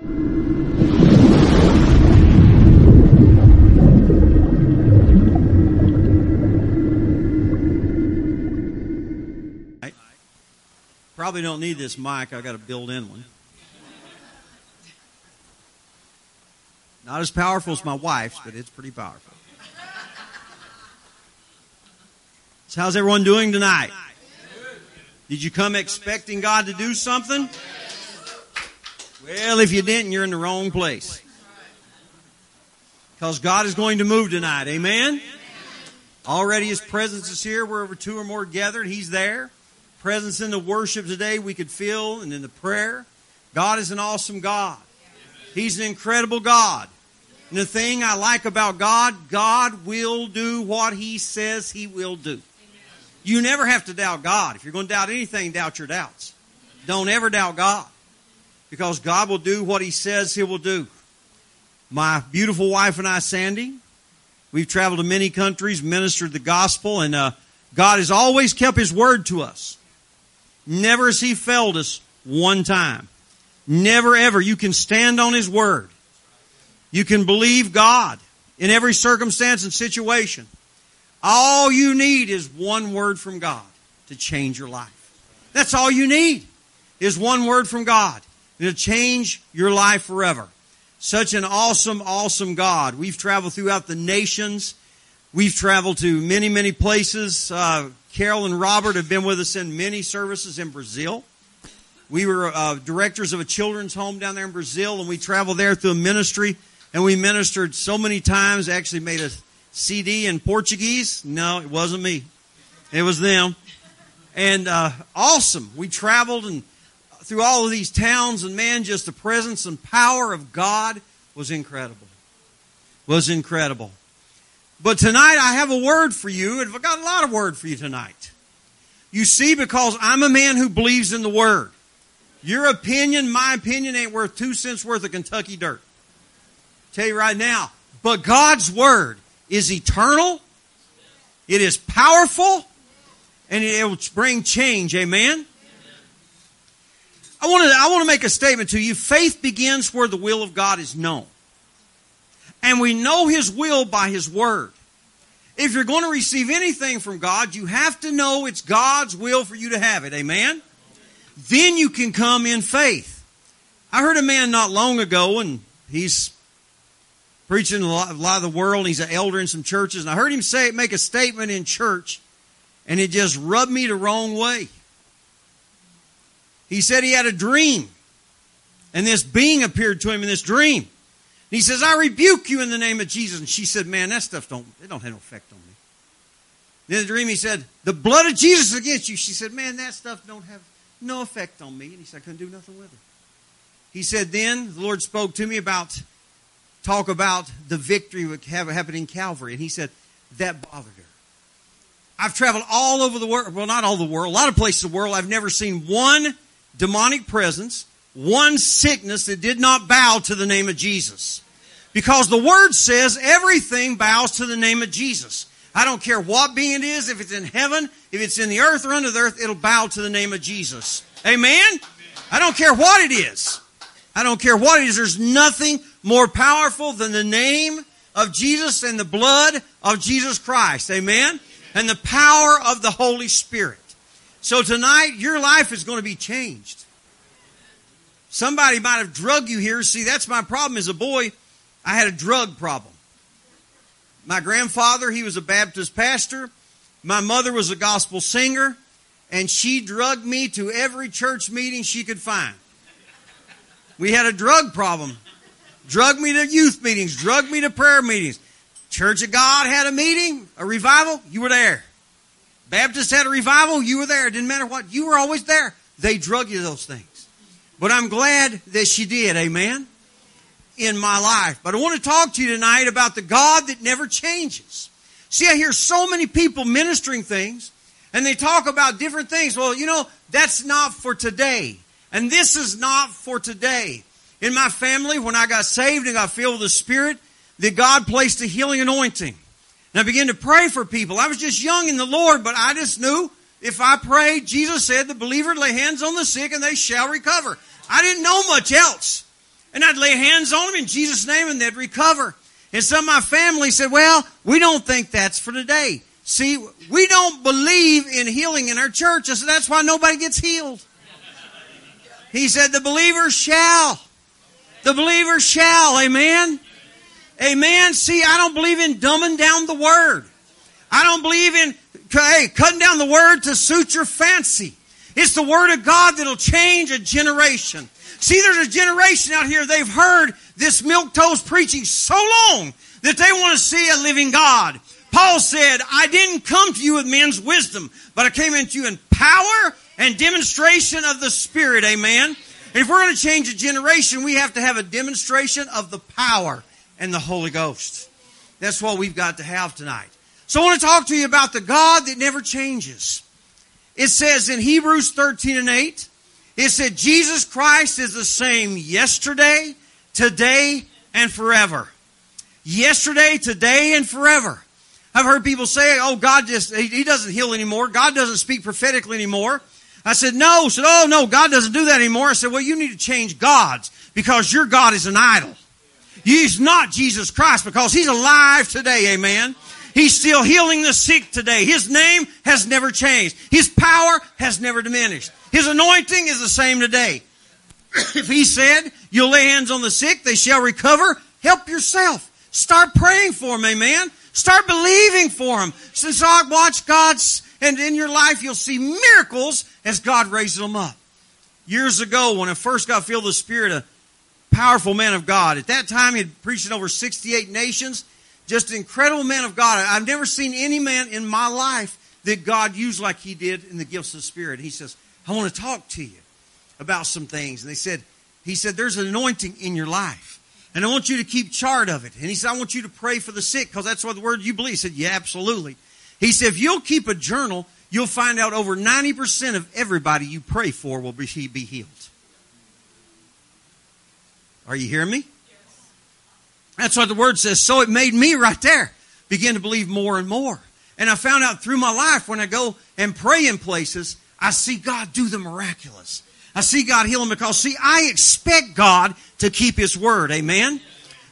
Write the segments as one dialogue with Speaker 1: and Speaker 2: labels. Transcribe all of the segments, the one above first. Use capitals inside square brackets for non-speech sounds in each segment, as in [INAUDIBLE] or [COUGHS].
Speaker 1: Probably don't need this mic. I got a built-in one. Not as powerful as my wife's, but it's pretty powerful. So how's everyone doing tonight? Did you come expecting God to do something? Well, if you didn't, you're in the wrong place. Because God is going to move tonight. Amen? Already His presence is here. Wherever two or more gathered, He's there. Presence in the worship today we could feel and in the prayer. God is an awesome God. He's an incredible God. And the thing I like about God, God will do what He says He will do. You never have to doubt God. If you're going to doubt anything, doubt your doubts. Don't ever doubt God. Because God will do what He says He will do. My beautiful wife and I, Sandy, we've traveled to many countries, ministered the gospel, and uh, God has always kept His word to us. Never has He failed us one time. Never ever. You can stand on His word. You can believe God in every circumstance and situation. All you need is one word from God to change your life. That's all you need is one word from God to change your life forever. Such an awesome, awesome God. We've traveled throughout the nations. We've traveled to many, many places. Uh, Carol and Robert have been with us in many services in Brazil. We were uh, directors of a children's home down there in Brazil, and we traveled there through a ministry, and we ministered so many times. Actually, made a CD in Portuguese? No, it wasn't me. It was them. And uh, awesome. We traveled and through all of these towns, and man, just the presence and power of God was incredible. Was incredible. But tonight I have a word for you, and I've got a lot of word for you tonight. You see, because I'm a man who believes in the word. Your opinion, my opinion, ain't worth two cents worth of Kentucky dirt. tell you right now. But God's word is eternal. It is powerful and it will bring change. Amen. I want to, I want to make a statement to you. Faith begins where the will of God is known. And we know His will by His Word. If you're going to receive anything from God, you have to know it's God's will for you to have it. Amen? Then you can come in faith. I heard a man not long ago, and he's preaching a lot, a lot of the world. He's an elder in some churches, and I heard him say make a statement in church, and it just rubbed me the wrong way. He said he had a dream, and this being appeared to him in this dream. And he says, "I rebuke you in the name of Jesus." And she said, "Man, that stuff don't it don't have no effect on me." In the dream, he said, "The blood of Jesus against you." She said, "Man, that stuff don't have no effect on me." And he said, "I couldn't do nothing with it." He said, "Then the Lord spoke to me about talk about the victory that happened in Calvary. And he said, that bothered her. I've traveled all over the world, well, not all the world, a lot of places in the world. I've never seen one demonic presence, one sickness that did not bow to the name of Jesus. Because the word says everything bows to the name of Jesus. I don't care what being it is, if it's in heaven, if it's in the earth or under the earth, it'll bow to the name of Jesus. Amen? I don't care what it is. I don't care what it is. There's nothing more powerful than the name of Jesus and the blood of Jesus Christ. Amen? And the power of the Holy Spirit. So tonight, your life is going to be changed. Somebody might have drugged you here. See, that's my problem as a boy. I had a drug problem. My grandfather, he was a Baptist pastor. My mother was a gospel singer. And she drugged me to every church meeting she could find. We had a drug problem drug me to youth meetings, drug me to prayer meetings. Church of God had a meeting, a revival, you were there. Baptist had a revival, you were there. It didn't matter what, you were always there. They drug you those things. But I'm glad that she did, amen, in my life. But I want to talk to you tonight about the God that never changes. See, I hear so many people ministering things, and they talk about different things. Well, you know, that's not for today. And this is not for today in my family when I got saved and got filled with the Spirit that God placed a healing anointing. And I began to pray for people. I was just young in the Lord, but I just knew if I prayed, Jesus said the believer lay hands on the sick and they shall recover. I didn't know much else. And I'd lay hands on them in Jesus' name and they'd recover. And some of my family said, well, we don't think that's for today. See, we don't believe in healing in our church. Said, that's why nobody gets healed. He said, the believer shall. The believer shall. Amen. Amen. See, I don't believe in dumbing down the word. I don't believe in hey, cutting down the word to suit your fancy. It's the word of God that'll change a generation. See, there's a generation out here, they've heard this milk toast preaching so long that they want to see a living God. Paul said, I didn't come to you with men's wisdom, but I came into you in power and demonstration of the Spirit. Amen. If we're going to change a generation, we have to have a demonstration of the power and the Holy Ghost. That's what we've got to have tonight. So I want to talk to you about the God that never changes. It says in Hebrews 13 and 8, it said Jesus Christ is the same yesterday, today, and forever. Yesterday, today, and forever. I've heard people say, oh, God just, He doesn't heal anymore. God doesn't speak prophetically anymore. I said, no. I said, oh, no, God doesn't do that anymore. I said, well, you need to change gods because your God is an idol. He's not Jesus Christ because He's alive today. Amen. He's still healing the sick today. His name has never changed. His power has never diminished. His anointing is the same today. [COUGHS] if He said, you'll lay hands on the sick, they shall recover, help yourself. Start praying for them. Amen. Start believing for them. Since I watch God's, and in your life you'll see miracles as God raises them up. Years ago, when I first got filled with the Spirit, a powerful man of God. At that time, he had preached in over 68 nations. Just an incredible man of God. I've never seen any man in my life that God used like he did in the gifts of the Spirit. He says, I want to talk to you about some things. And they said, he said, there's an anointing in your life. And I want you to keep chart of it. And he said, I want you to pray for the sick because that's what the word you believe. He said, yeah, absolutely. He said, if you'll keep a journal, you'll find out over 90% of everybody you pray for will be, be healed. Are you hearing me? That's what the word says. So it made me right there begin to believe more and more. And I found out through my life when I go and pray in places, I see God do the miraculous. I see God heal them because see, I expect God to keep His word. Amen.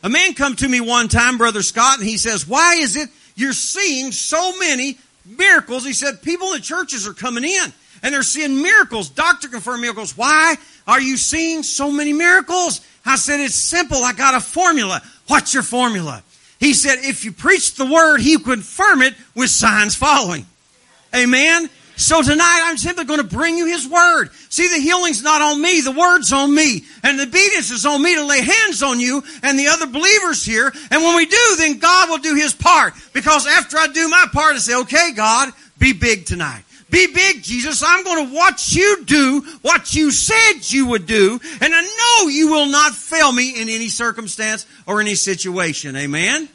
Speaker 1: A man come to me one time, Brother Scott, and he says, why is it you're seeing so many miracles? He said, people in the churches are coming in and they're seeing miracles, doctor confirmed miracles. Why are you seeing so many miracles? I said, it's simple. I got a formula. What's your formula? He said, if you preach the word, he confirm it with signs following. Amen. So tonight I'm simply going to bring you His Word. See, the healing's not on me, the Word's on me. And the obedience is on me to lay hands on you and the other believers here. And when we do, then God will do His part. Because after I do my part, I say, okay, God, be big tonight. Be big, Jesus. I'm going to watch you do what you said you would do. And I know you will not fail me in any circumstance or any situation. Amen.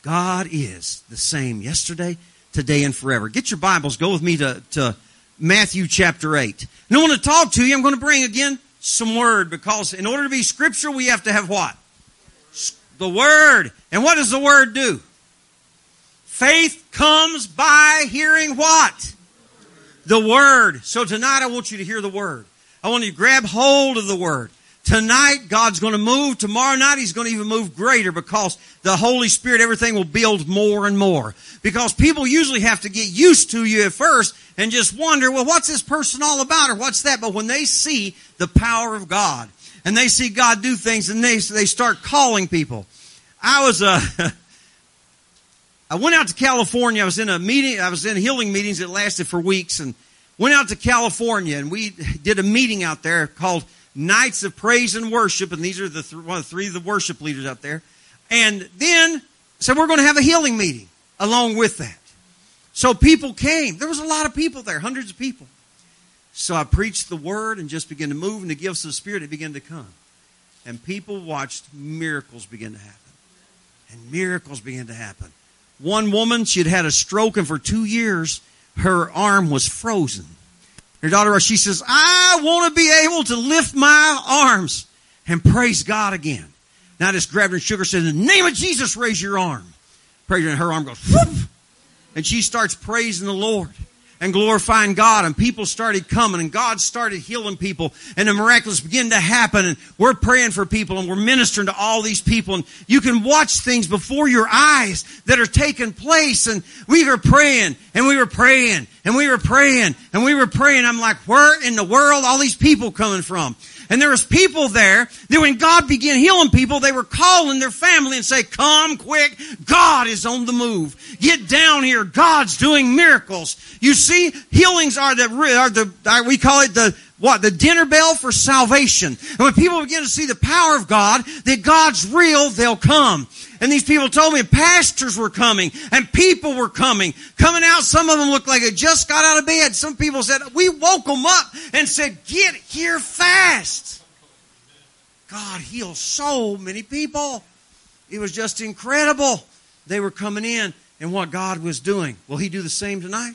Speaker 1: God is the same yesterday, today and forever. Get your Bibles. Go with me to, to Matthew chapter 8. And I want to talk to you. I'm going to bring again some word because in order to be scriptural, we have to have what? The word. And what does the word do? Faith comes by hearing what? The word. So tonight I want you to hear the word. I want you to grab hold of the word. Tonight, God's going to move. Tomorrow night, He's going to even move greater because the Holy Spirit, everything will build more and more. Because people usually have to get used to you at first and just wonder, well, what's this person all about or what's that? But when they see the power of God and they see God do things and they, they start calling people. I was, uh, [LAUGHS] I went out to California. I was in a meeting, I was in healing meetings that lasted for weeks and went out to California and we did a meeting out there called nights of praise and worship, and these are the th- one of three of the worship leaders out there. And then said we're going to have a healing meeting along with that. So people came. There was a lot of people there, hundreds of people. So I preached the word and just began to move, and the gifts of the Spirit had begun to come. And people watched miracles begin to happen. And miracles began to happen. One woman, she had had a stroke, and for two years, her arm was frozen. Her daughter, she says, I want to be able to lift my arms and praise God again. Now I just grabbed her and shook her said, in the name of Jesus, raise your arm. Praise her, and her arm goes, whoop, and she starts praising the Lord. And glorifying God and people started coming and God started healing people and the miraculous began to happen and we're praying for people and we're ministering to all these people and you can watch things before your eyes that are taking place and we were praying and we were praying and we were praying and we were praying. I'm like, where in the world all these people coming from? And there was people there that when God began healing people, they were calling their family and say, come quick. God is on the move. Get down here. God's doing miracles. You see, healings are the, are the, uh, we call it the, what? The dinner bell for salvation. And when people begin to see the power of God, that God's real, they'll come. And these people told me pastors were coming and people were coming, coming out. Some of them looked like they just got out of bed. Some people said, we woke them up and said, get here fast. God healed so many people. It was just incredible. They were coming in and what God was doing. Will He do the same tonight?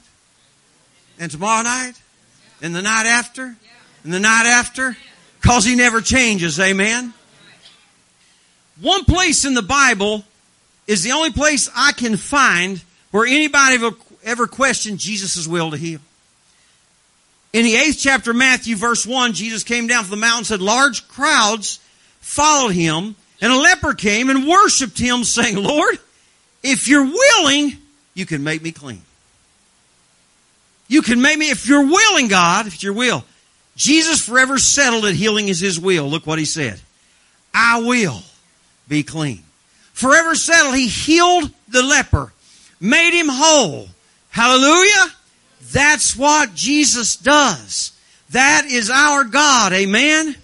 Speaker 1: And tomorrow night? And the night after? And the night after? Cause He never changes. Amen. One place in the Bible is the only place I can find where anybody ever, questioned Jesus' will to heal. In the eighth chapter of Matthew, verse 1, Jesus came down from the mountain and said, Large crowds followed him, and a leper came and worshiped him, saying, Lord, if you're willing, you can make me clean. You can make me, if you're willing, God, if you're will. Jesus forever settled that healing is his will. Look what he said. I will be clean. Forever settled, he healed the leper, made him whole. Hallelujah. That's what Jesus does. That is our God. Amen.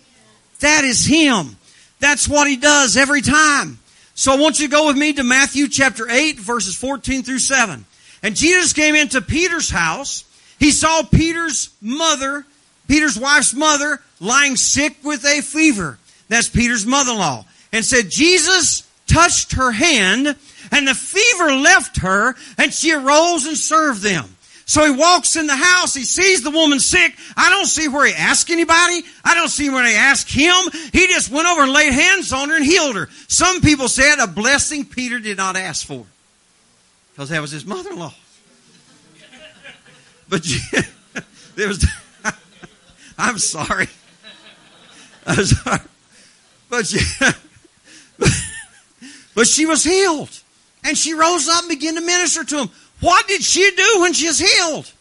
Speaker 1: That is him. That's what he does every time. So I want you to go with me to Matthew chapter 8 verses 14 through 7. And Jesus came into Peter's house. He saw Peter's mother, Peter's wife's mother, lying sick with a fever. That's Peter's mother-in-law and said, Jesus touched her hand and the fever left her and she arose and served them. So he walks in the house. He sees the woman sick. I don't see where he asked anybody. I don't see where they asked him. He just went over and laid hands on her and healed her. Some people said a blessing Peter did not ask for. Because that was his mother-in-law. But [LAUGHS] there was, I'm sorry. I'm sorry. But she, [LAUGHS] but she was healed. And she rose up and began to minister to him. What did she do when she was healed?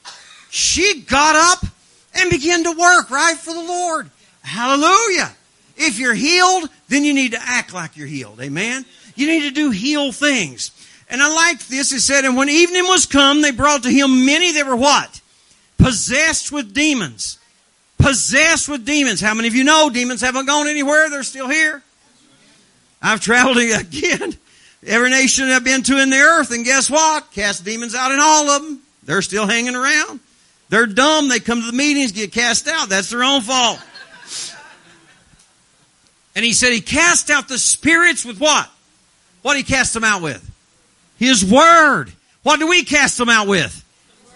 Speaker 1: She got up and began to work right for the Lord. Hallelujah. If you're healed, then you need to act like you're healed. Amen. You need to do heal things. And I like this. It said, and when evening was come, they brought to him many that were what? Possessed with demons. Possessed with demons. How many of you know demons haven't gone anywhere? They're still here. I've traveled [LAUGHS] again every nation I've been to in the earth, and guess what? Cast demons out in all of them. They're still hanging around. They're dumb. They come to the meetings, get cast out. That's their own fault. And he said he cast out the spirits with what? What did he cast them out with? His word. What do we cast them out with?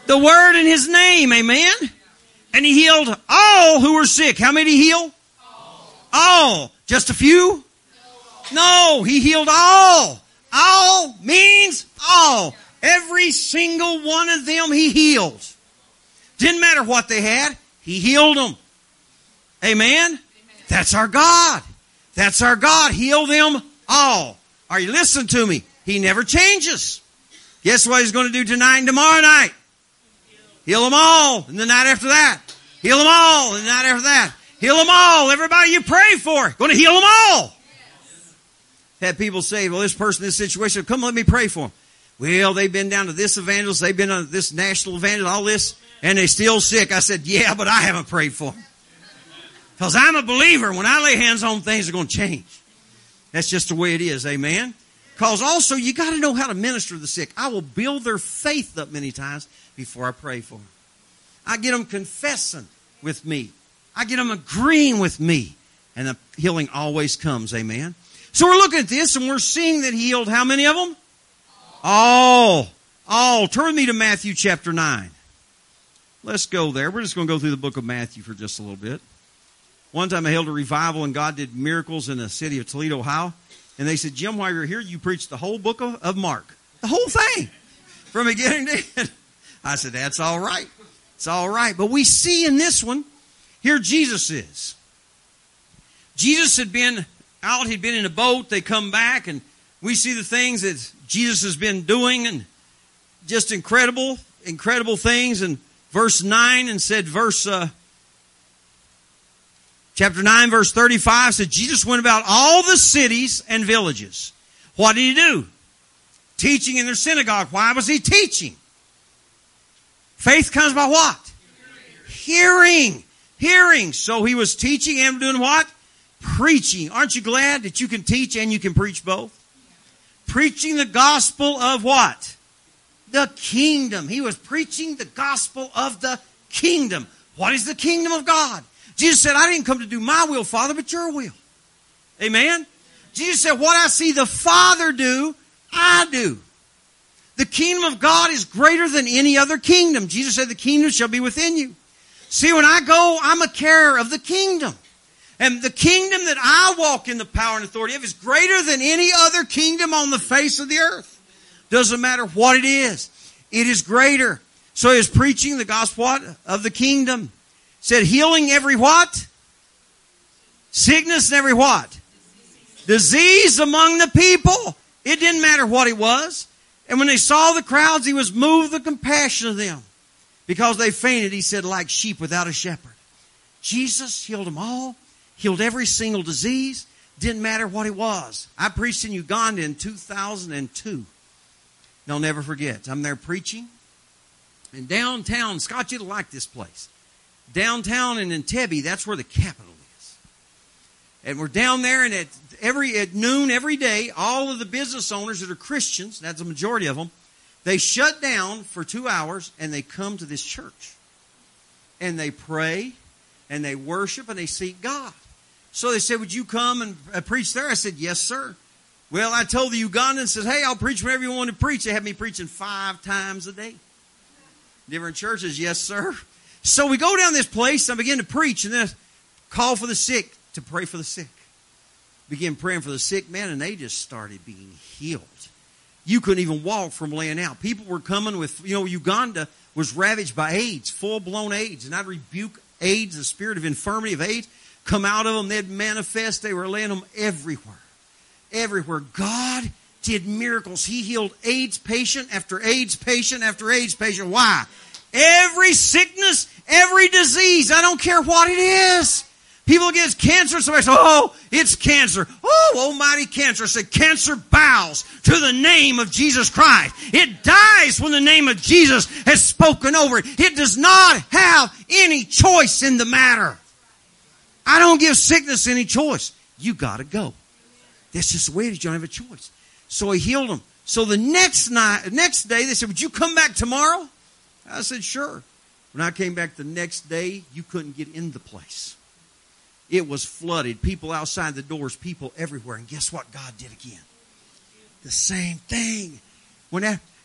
Speaker 1: The word in his name. Amen. And he healed all who were sick. How many heal? All. all. Just a few? No, he healed all. All means all. Every single one of them he healed. Didn't matter what they had, he healed them. Amen? That's our God. That's our God. Heal them all. Are you listening to me? He never changes. Guess what he's going to do tonight and tomorrow night? Heal them all. And the night after that. Heal them all. And the night after that. Heal them all. Everybody you pray for. Going to heal them all had people say, well, this person, this situation, come let me pray for them. Well, they've been down to this evangelist, they've been on this national evangelist, all this, and they're still sick. I said, yeah, but I haven't prayed for them. Because I'm a believer. When I lay hands on things are going to change. That's just the way it is. Amen. Because also you got to know how to minister to the sick. I will build their faith up many times before I pray for them. I get them confessing with me. I get them agreeing with me. And the healing always comes. Amen. So we're looking at this and we're seeing that he healed how many of them? All. All. Turn me to Matthew chapter 9. Let's go there. We're just going to go through the book of Matthew for just a little bit. One time I held a revival and God did miracles in the city of Toledo, Ohio. And they said, Jim, while you're here, you preached the whole book of, of Mark. The whole thing. From beginning to end. I said, that's all right. It's all right. But we see in this one, here Jesus is. Jesus had been out, he'd been in a boat, they come back, and we see the things that Jesus has been doing, and just incredible, incredible things. And verse 9 and said, verse, uh, chapter 9, verse 35 said, Jesus went about all the cities and villages. What did he do? Teaching in their synagogue. Why was he teaching? Faith comes by what? Hearing. Hearing. So he was teaching and doing what? Preaching. Aren't you glad that you can teach and you can preach both? Preaching the gospel of what? The kingdom. He was preaching the gospel of the kingdom. What is the kingdom of God? Jesus said, I didn't come to do my will, Father, but your will. Amen? Jesus said, what I see the Father do, I do. The kingdom of God is greater than any other kingdom. Jesus said, the kingdom shall be within you. See, when I go, I'm a carrier of the kingdom. And the kingdom that I walk in the power and authority of is greater than any other kingdom on the face of the earth. Doesn't matter what it is. It is greater. So he was preaching the gospel of the kingdom. Said healing every what? Sickness and every what? Disease among the people. It didn't matter what it was. And when they saw the crowds, he was moved with compassion of them. Because they fainted, he said, like sheep without a shepherd. Jesus healed them all, healed every single disease, didn't matter what it was. I preached in Uganda in 2002. They'll never forget. I'm there preaching. And downtown, Scott, you'd like this place. Downtown in Entebbe, that's where the capital is. And we're down there, and at every at noon every day, all of the business owners that are Christians, that's the majority of them, they shut down for two hours and they come to this church. And they pray and they worship and they seek God. So they said, Would you come and uh, preach there? I said, Yes, sir. Well, I told the Ugandans, says, Hey, I'll preach whenever you want to preach. They had me preaching five times a day. Different churches, yes, sir. So we go down this place and I begin to preach and then call for the sick to pray for the sick began praying for the sick man, and they just started being healed. You couldn't even walk from laying out. People were coming with, you know, Uganda was ravaged by AIDS, full blown AIDS, and I'd rebuke AIDS, the spirit of infirmity of AIDS, come out of them. They'd manifest. They were laying them everywhere, everywhere. God did miracles. He healed AIDS patient after AIDS patient after AIDS patient. Why? Every sickness, every disease, I don't care what it is. People get cancer, somebody says, oh, it's cancer. Oh, almighty cancer. Said, cancer bows to the name of Jesus Christ. It dies when the name of Jesus has spoken over it. It does not have any choice in the matter. I don't give sickness any choice. You gotta go. That's just the way it is. You don't have a choice. So he healed him. So the next night, next day, they said, would you come back tomorrow? I said, sure. When I came back the next day, you couldn't get in the place. It was flooded. People outside the doors, people everywhere. And guess what God did again? The same thing. When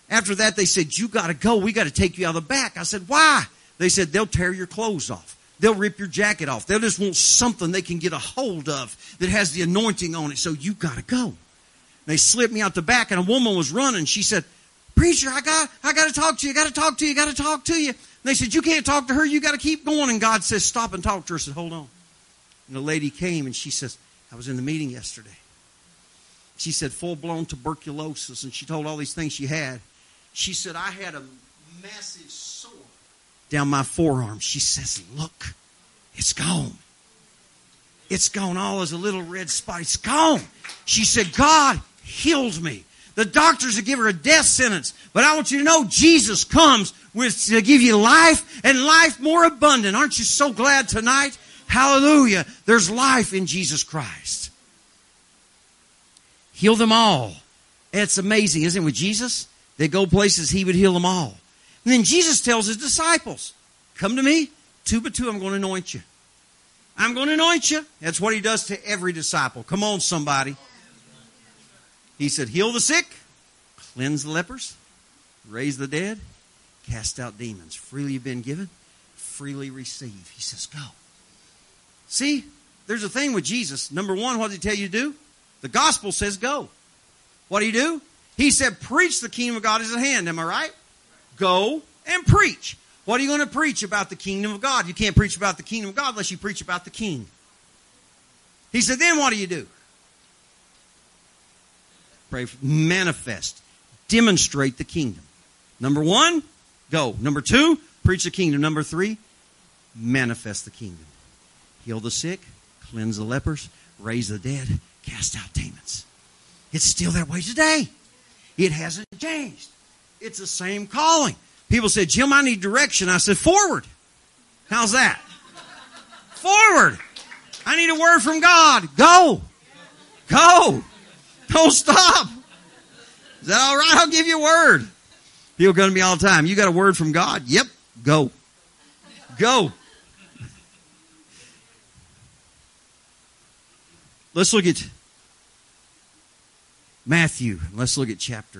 Speaker 1: after that they said, you gotta go. We gotta take you out of the back. I said, why? They said, they'll tear your clothes off. They'll rip your jacket off. They'll just want something they can get a hold of that has the anointing on it. So you gotta go. They slipped me out the back and a woman was running. She said, preacher, I got, I gotta talk to you. I gotta talk to you. I gotta talk to you. And they said, you can't talk to her. You gotta keep going. And God says, stop and talk to her. I said, hold on. And the lady came and she says, I was in the meeting yesterday. She said full blown tuberculosis and she told all these things she had. She said, I had a massive sore down my forearm. She says, Look, it's gone. It's gone. All as a little red spot. It's gone. She said, God healed me. The doctors have given her a death sentence. But I want you to know Jesus comes with to give you life and life more abundant. Aren't you so glad tonight Hallelujah. There's life in Jesus Christ. Heal them all. It's amazing, isn't it? With Jesus, they go places, he would heal them all. And then Jesus tells his disciples, Come to me, two by two, I'm going to anoint you. I'm going to anoint you. That's what he does to every disciple. Come on, somebody. He said, Heal the sick, cleanse the lepers, raise the dead, cast out demons. Freely you've been given, freely receive. He says, Go. See, there's a thing with Jesus. Number one, what did he tell you to do? The gospel says go. What do you do? He said, preach the kingdom of God is at hand. Am I right? Go and preach. What are you going to preach about the kingdom of God? You can't preach about the kingdom of God unless you preach about the king. He said, then what do you do? Pray, for, manifest, demonstrate the kingdom. Number one, go. Number two, preach the kingdom. Number three, manifest the kingdom. Heal the sick, cleanse the lepers, raise the dead, cast out demons. It's still that way today. It hasn't changed. It's the same calling. People said, Jim, I need direction. I said, forward. How's that? forward. I need a word from God. Go. Go. Don't stop. Is that all right? I'll give you a word. People come to me all the time. You got a word from God? Yep. Go. Go. Let's look at Matthew. Let's look at chapter.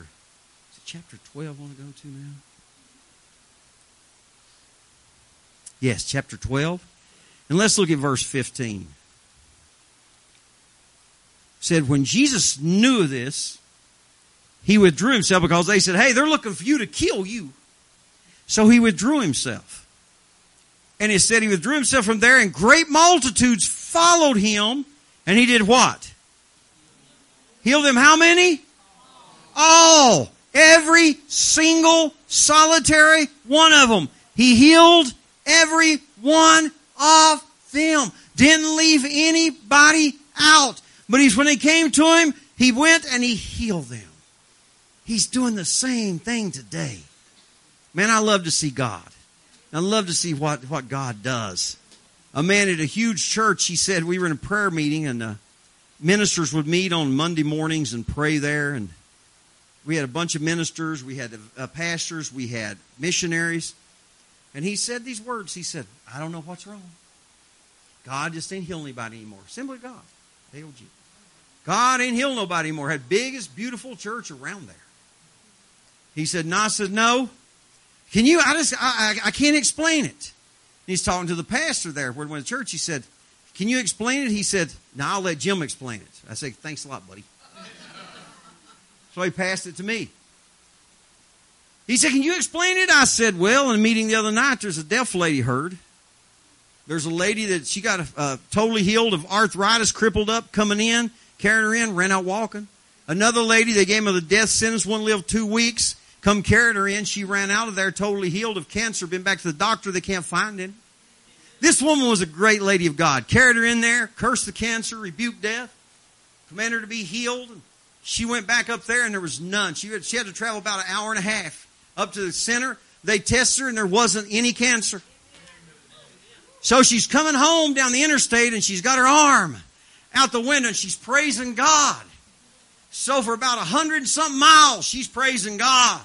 Speaker 1: Is it chapter 12 I want to go to now? Yes, chapter 12. And let's look at verse 15. It said, when Jesus knew of this, he withdrew himself because they said, hey, they're looking for you to kill you. So he withdrew himself. And he said he withdrew himself from there and great multitudes followed him. And he did what? Healed them how many? All. Every single solitary one of them. He healed every one of them. Didn't leave anybody out. But he's, when they came to him, he went and he healed them. He's doing the same thing today. Man, I love to see God. I love to see what, what God does. A man at a huge church, he said, we were in a prayer meeting and uh, ministers would meet on Monday mornings and pray there. And we had a bunch of ministers, we had uh, pastors, we had missionaries. And he said these words. He said, I don't know what's wrong. God just ain't healing anybody anymore. Simply God you. God ain't healed nobody anymore. Had biggest, beautiful church around there. He said, no. I said, no. Can you, I just, I, I, I can't explain it. He's talking to the pastor there where went to church. He said, can you explain it? He said, no, I'll let Jim explain it. I said, thanks a lot, buddy. so he passed it to me. He said, can you explain it? I said, well, in a meeting the other night, there's a deaf lady heard. There's a lady that she got uh, totally healed of arthritis, crippled up, coming in, carried her in, ran out walking. Another lady, they gave her the death sentence, one lived two weeks, come carried her in. She ran out of there totally healed of cancer, been back to the doctor, they can't find it. This woman was a great lady of God. Carried her in there, cursed the cancer, rebuked death, commanded her to be healed. She went back up there and there was none. She had, she had to travel about an hour and a half up to the center. They tested her and there wasn't any cancer. So she's coming home down the interstate and she's got her arm out the window and she's praising God. So for about a hundred and something miles, she's praising God.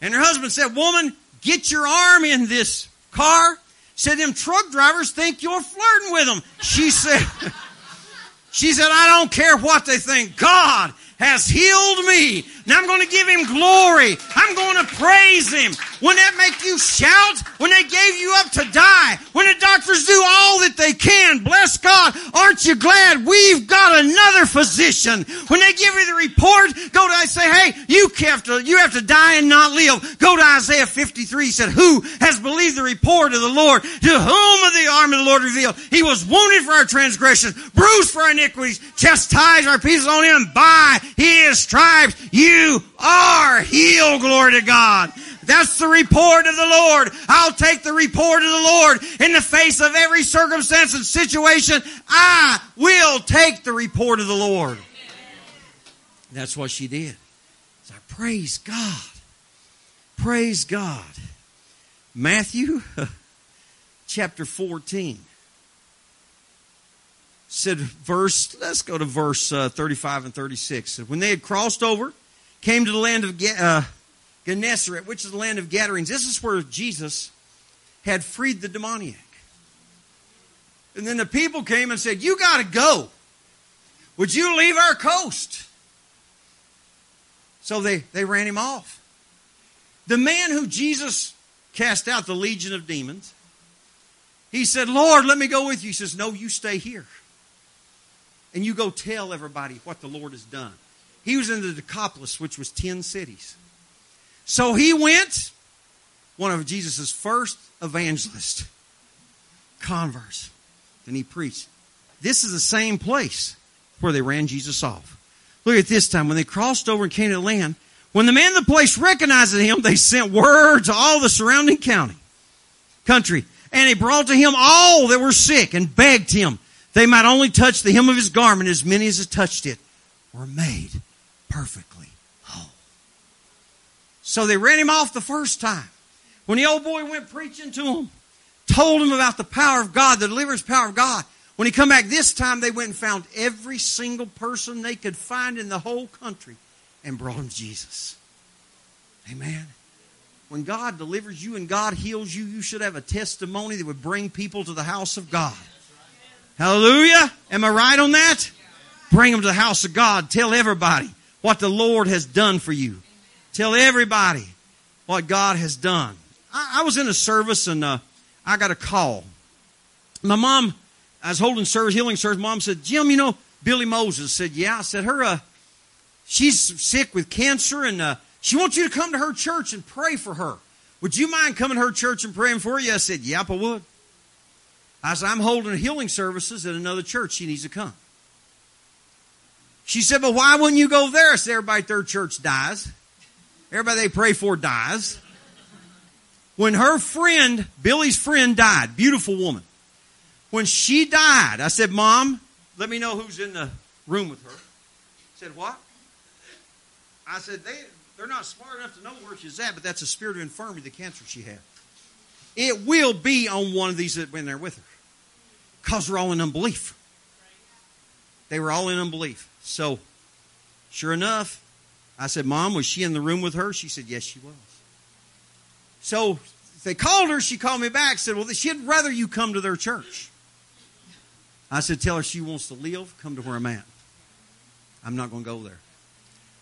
Speaker 1: And her husband said, woman, get your arm in this car. Said them truck drivers think you're flirting with them. She [LAUGHS] said, she said, I don't care what they think. God has healed me. Now I'm going to give him glory. I'm going to praise him. Wouldn't that make you shout? When they gave you up to die, when the doctors do all that they can, bless God, aren't you glad we've got another physician? When they give you the report, go to, I say, hey, you have to, you have to die and not live. Go to Isaiah 53, he said, who has believed the report of the Lord? To whom of the arm of the Lord revealed? He was wounded for our transgressions, bruised for our iniquities, chastised our pieces on him. By his stripes you are healed, glory to God. That's the report of the Lord. I'll take the report of the Lord in the face of every circumstance and situation. I will take the report of the Lord. That's what she did. So praise God. Praise God. Matthew [LAUGHS] chapter 14 said verse let's go to verse uh, 35 and 36 when they had crossed over came to the land of uh, Gennesaret, which is the land of Gadarenes. This is where Jesus had freed the demoniac. And then the people came and said, You got to go. Would you leave our coast? So they, they ran him off. The man who Jesus cast out the legion of demons, he said, Lord, let me go with you. He says, No, you stay here. And you go tell everybody what the Lord has done. He was in the Decapolis, which was 10 cities. So he went, one of Jesus' first evangelist, converts. And he preached. This is the same place where they ran Jesus off. Look at this time. When they crossed over and came to the land, when the man of the place recognized him, they sent word to all the surrounding county, country, and they brought to him all that were sick and begged him they might only touch the hem of his garment. As many as had touched it were made perfectly whole. So they ran him off the first time. When the old boy went preaching to him, told him about the power of God, the deliverance power of God. When he come back this time, they went and found every single person they could find in the whole country and brought him Jesus. Amen. When God delivers you and God heals you, you should have a testimony that would bring people to the house of God. Hallelujah. Am I right on that? Bring them to the house of God. Tell everybody what the Lord has done for you. Tell everybody what God has done. I, I was in a service and uh, I got a call. My mom, I was holding service, healing service. Mom said, Jim, you know, Billy Moses said, yeah. I said, her, uh, she's sick with cancer and uh, she wants you to come to her church and pray for her. Would you mind coming to her church and praying for you? I said, yep, I would. I said, I'm holding healing services at another church. She needs to come. She said, but why wouldn't you go there? I said, everybody at their church dies. Everybody they pray for dies. When her friend, Billy's friend died, beautiful woman. When she died, I said, Mom, let me know who's in the room with her. said, what? I said, they, they're not smart enough to know where she's at, but that's a spirit of infirmity, the cancer she had. It will be on one of these that went there with her. Because they're all in unbelief. They were all in unbelief. So, sure enough, I said, Mom, was she in the room with her? She said, Yes, she was. So they called her. She called me back. Said, Well, she'd rather you come to their church. I said, Tell her she wants to live. Come to where I'm at. I'm not going to go there.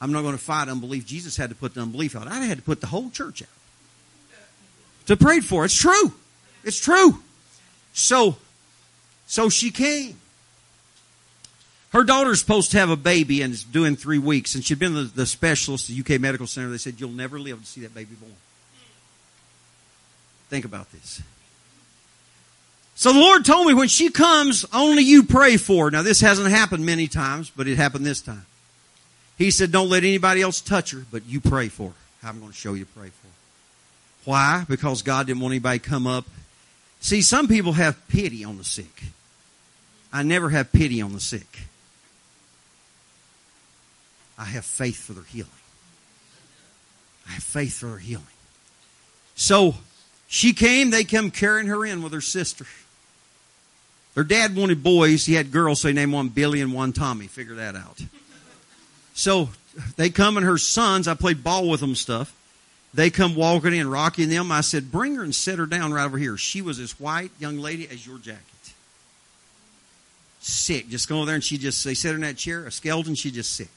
Speaker 1: I'm not going to fight unbelief. Jesus had to put the unbelief out. I had to put the whole church out to pray for. It's true. It's true. So so she came. Her daughter's supposed to have a baby and it's due in three weeks. And she'd been the, the specialist at the UK Medical Center. They said, You'll never live to see that baby born. Think about this. So the Lord told me when she comes, only you pray for her. Now this hasn't happened many times, but it happened this time. He said, Don't let anybody else touch her, but you pray for her. I'm going to show you to pray for her. Why? Because God didn't want anybody to come up. See, some people have pity on the sick. I never have pity on the sick. I have faith for their healing. I have faith for their healing. So she came, they come carrying her in with her sister. Her dad wanted boys. He had girls, so he named one Billy and one Tommy. Figure that out. So they come and her sons, I played ball with them stuff. They come walking in, rocking them. I said, bring her and set her down right over here. She was as white, young lady, as your jacket sick. Just go over there and she just, they sit her in that chair, a skeleton, she just sick.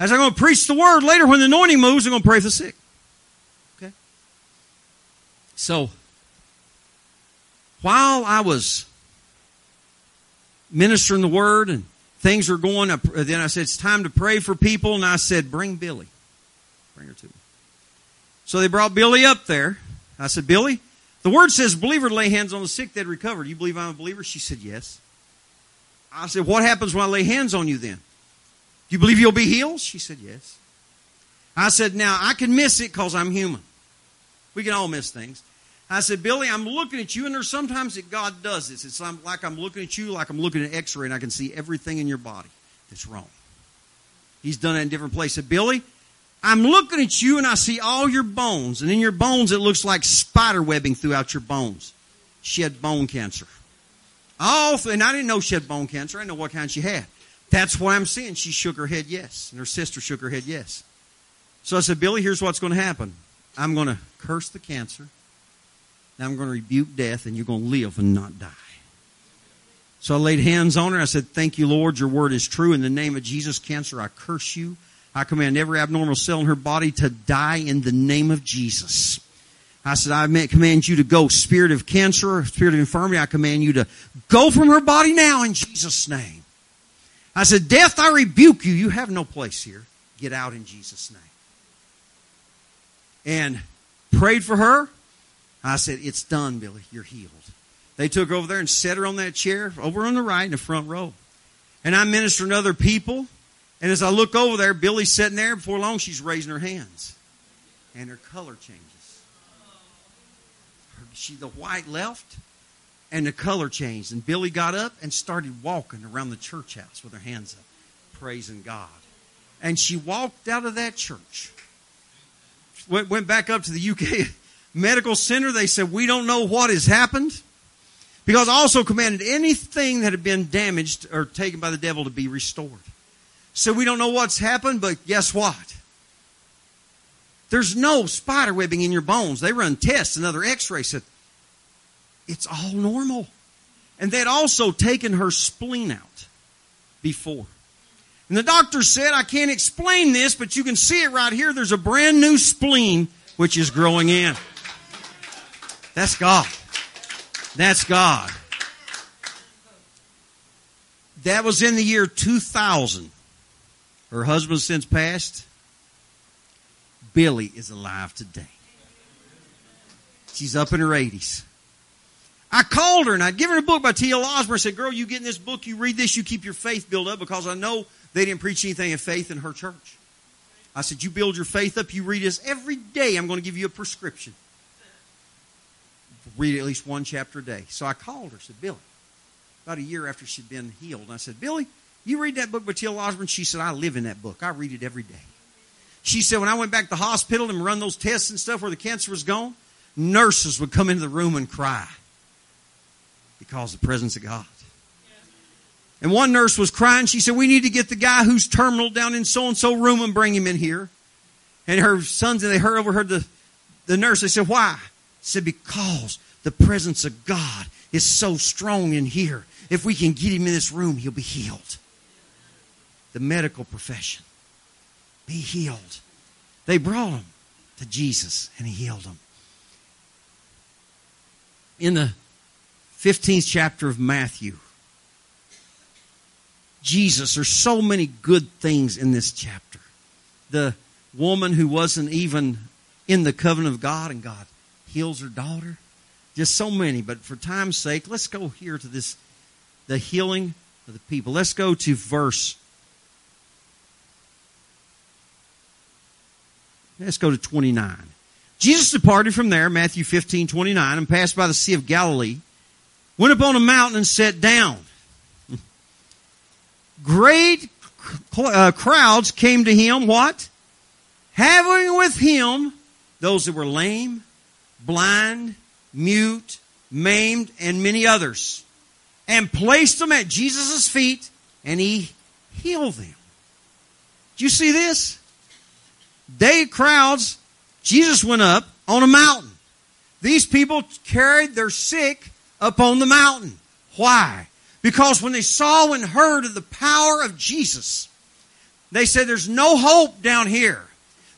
Speaker 1: As I'm going to preach the word later, when the anointing moves, I'm going to pray for the sick. Okay? So, while I was ministering the word and things were going, then I said, it's time to pray for people. And I said, bring Billy. Bring her to me. So they brought Billy up there. I said, Billy, the word says believer lay hands on the sick, they'd recover. Do you believe I'm a believer? She said, yes. I said, What happens when I lay hands on you then? Do you believe you'll be healed? She said, Yes. I said, Now I can miss it because I'm human. We can all miss things. I said, Billy, I'm looking at you, and there's sometimes that God does this. It's like I'm looking at you, like I'm looking at X ray, and I can see everything in your body that's wrong. He's done it in different places. Billy, I'm looking at you, and I see all your bones, and in your bones, it looks like spider webbing throughout your bones. She had bone cancer. Oh, and I didn't know she had bone cancer. I didn't know what kind she had. That's why I'm saying She shook her head yes. And her sister shook her head yes. So I said, Billy, here's what's going to happen. I'm going to curse the cancer. And I'm going to rebuke death, and you're going to live and not die. So I laid hands on her. I said, Thank you, Lord. Your word is true. In the name of Jesus, cancer, I curse you. I command every abnormal cell in her body to die in the name of Jesus. I said, I command you to go. Spirit of cancer, spirit of infirmity, I command you to go from her body now in Jesus' name. I said, Death, I rebuke you. You have no place here. Get out in Jesus' name. And prayed for her. I said, It's done, Billy. You're healed. They took her over there and set her on that chair over on the right in the front row. And I ministered to other people. And as I look over there, Billy's sitting there. Before long, she's raising her hands. And her color changes. Her, she, the white left, and the color changed. And Billy got up and started walking around the church house with her hands up, praising God. And she walked out of that church. Went, went back up to the UK [LAUGHS] Medical Center. They said, We don't know what has happened. Because also commanded anything that had been damaged or taken by the devil to be restored. So we don't know what's happened, but guess what? There's no spider webbing in your bones. They run tests, another x-ray said, it's all normal. And they'd also taken her spleen out before. And the doctor said, I can't explain this, but you can see it right here. There's a brand new spleen which is growing in. That's God. That's God. That was in the year 2000. Her husband since passed. Billy is alive today. She's up in her 80s. I called her and I'd given her a book by T.L. Osborn. I said, girl, you get in this book, you read this, you keep your faith built up because I know they didn't preach anything of faith in her church. I said, you build your faith up, you read this every day. I'm going to give you a prescription read at least one chapter a day. So I called her, said, Billy, about a year after she'd been healed. And I said, Billy, you read that book by T.L. Osborn? She said, I live in that book. I read it every day. She said, when I went back to the hospital and run those tests and stuff where the cancer was gone, nurses would come into the room and cry because the presence of God. And one nurse was crying. She said, we need to get the guy who's terminal down in so-and-so room and bring him in here. And her sons, and they heard overheard the, the nurse. They said, why? She said, because the presence of God is so strong in here. If we can get him in this room, he'll be healed. The medical profession. Be healed. They brought him to Jesus and he healed them. In the 15th chapter of Matthew, Jesus, there's so many good things in this chapter. The woman who wasn't even in the covenant of God and God heals her daughter. Just so many, but for time's sake, let's go here to this the healing of the people. Let's go to verse. Let's go to 29. Jesus departed from there, Matthew 15, 29, and passed by the Sea of Galilee, went up on a mountain and sat down. Great uh, crowds came to him, what? Having with him those that were lame, blind, mute, maimed, and many others, and placed them at Jesus' feet, and he healed them. Do you see this? They crowds, Jesus went up on a mountain. These people carried their sick up on the mountain. Why? Because when they saw and heard of the power of Jesus, they said, There's no hope down here.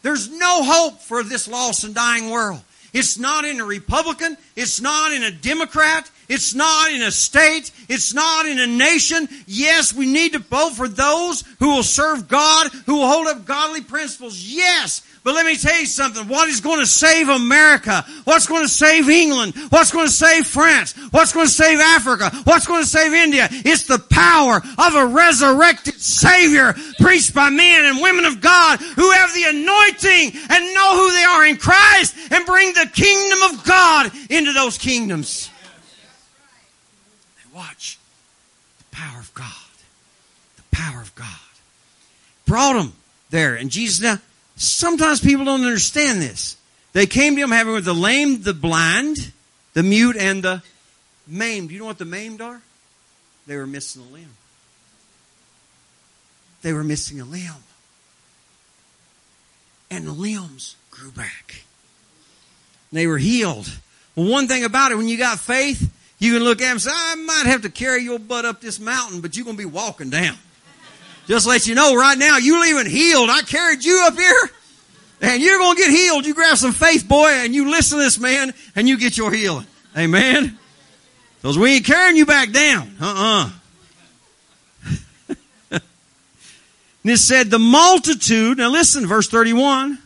Speaker 1: There's no hope for this lost and dying world. It's not in a Republican. It's not in a Democrat. It's not in a state. It's not in a nation. Yes, we need to vote for those who will serve God, who will hold up godly principles. Yes. But let me tell you something. What is going to save America? What's going to save England? What's going to save France? What's going to save Africa? What's going to save India? It's the power of a resurrected Savior preached by men and women of God who have the anointing and know who they are in Christ and bring the kingdom of God into those kingdoms. And watch the power of God. The power of God. Brought them there. And Jesus now, Sometimes people don't understand this. They came to him having with the lame, the blind, the mute, and the maimed. You know what the maimed are? They were missing a limb. They were missing a limb. And the limbs grew back. They were healed. Well, one thing about it, when you got faith, you can look at them and say, I might have to carry your butt up this mountain, but you're going to be walking down. Just let you know right now, you leaving healed. I carried you up here and you're going to get healed. You grab some faith, boy, and you listen to this man and you get your healing. Amen. Because we ain't carrying you back down. Uh-uh. [LAUGHS] and it said the multitude, now listen, verse 31.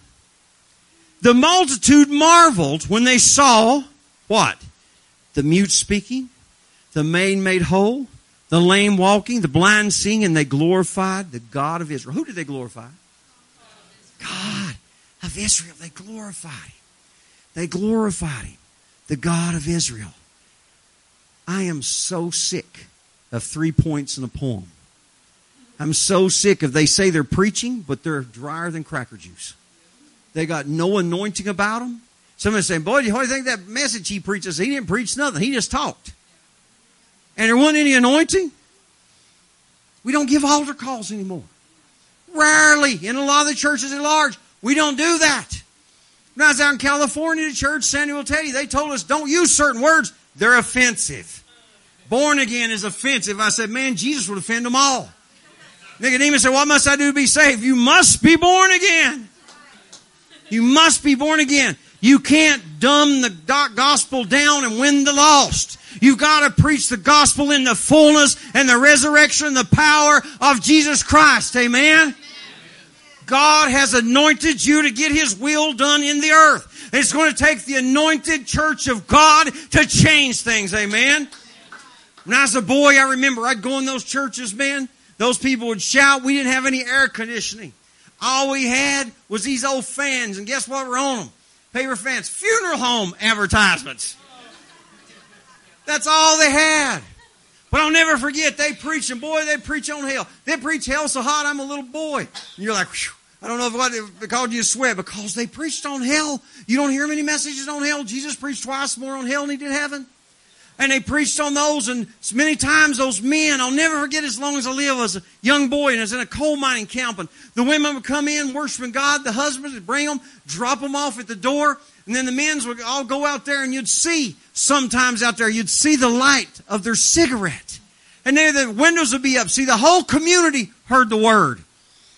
Speaker 1: The multitude marveled when they saw What? The mute speaking, the maid made whole, the lame walking, the blind seeing, and they glorified the God of Israel. Who did they glorify? God of Israel. They glorified him. They glorified him, the God of Israel. I am so sick of three points in a poem. I'm so sick of they say they're preaching, but they're drier than cracker juice. They got no anointing about them. Somebody saying, boy, do you think that message he preaches? He didn't preach nothing. He just talked. And there wasn't any anointing. We don't give altar calls anymore. Rarely. In a lot of the churches at large, we don't do that. When I was out in California to church, will tell you, they told us don't use certain words. They're offensive. Born again is offensive. I said, man, Jesus would offend them all. Nicodemus said, what must I do to be saved? You must be born again. You must be born again. You can't dumb the gospel down and win the lost. You've got to preach the gospel in the fullness and the resurrection the power of Jesus Christ. Amen. God has anointed you to get His will done in the earth. It's going to take the anointed church of God to change things. Amen. When I was a boy, I remember I'd go in those churches, man. Those people would shout. We didn't have any air conditioning. All we had was these old fans, and guess what were on them? Paper fans. Funeral home advertisements. That's all they had. But I'll never forget, they preach, and boy, they preach on hell. They preach hell so hot, I'm a little boy. And you're like. I don't know if what it called you to sweat because they preached on hell. You don't hear many messages on hell. Jesus preached twice more on hell than he did heaven. And they preached on those, and many times those men, I'll never forget as long as I live, as a young boy, and I was in a coal mining camp, and the women would come in worshiping God, the husbands would bring them, drop them off at the door, and then the men's would all go out there, and you'd see, sometimes out there, you'd see the light of their cigarette. And then the windows would be up. See, the whole community heard the word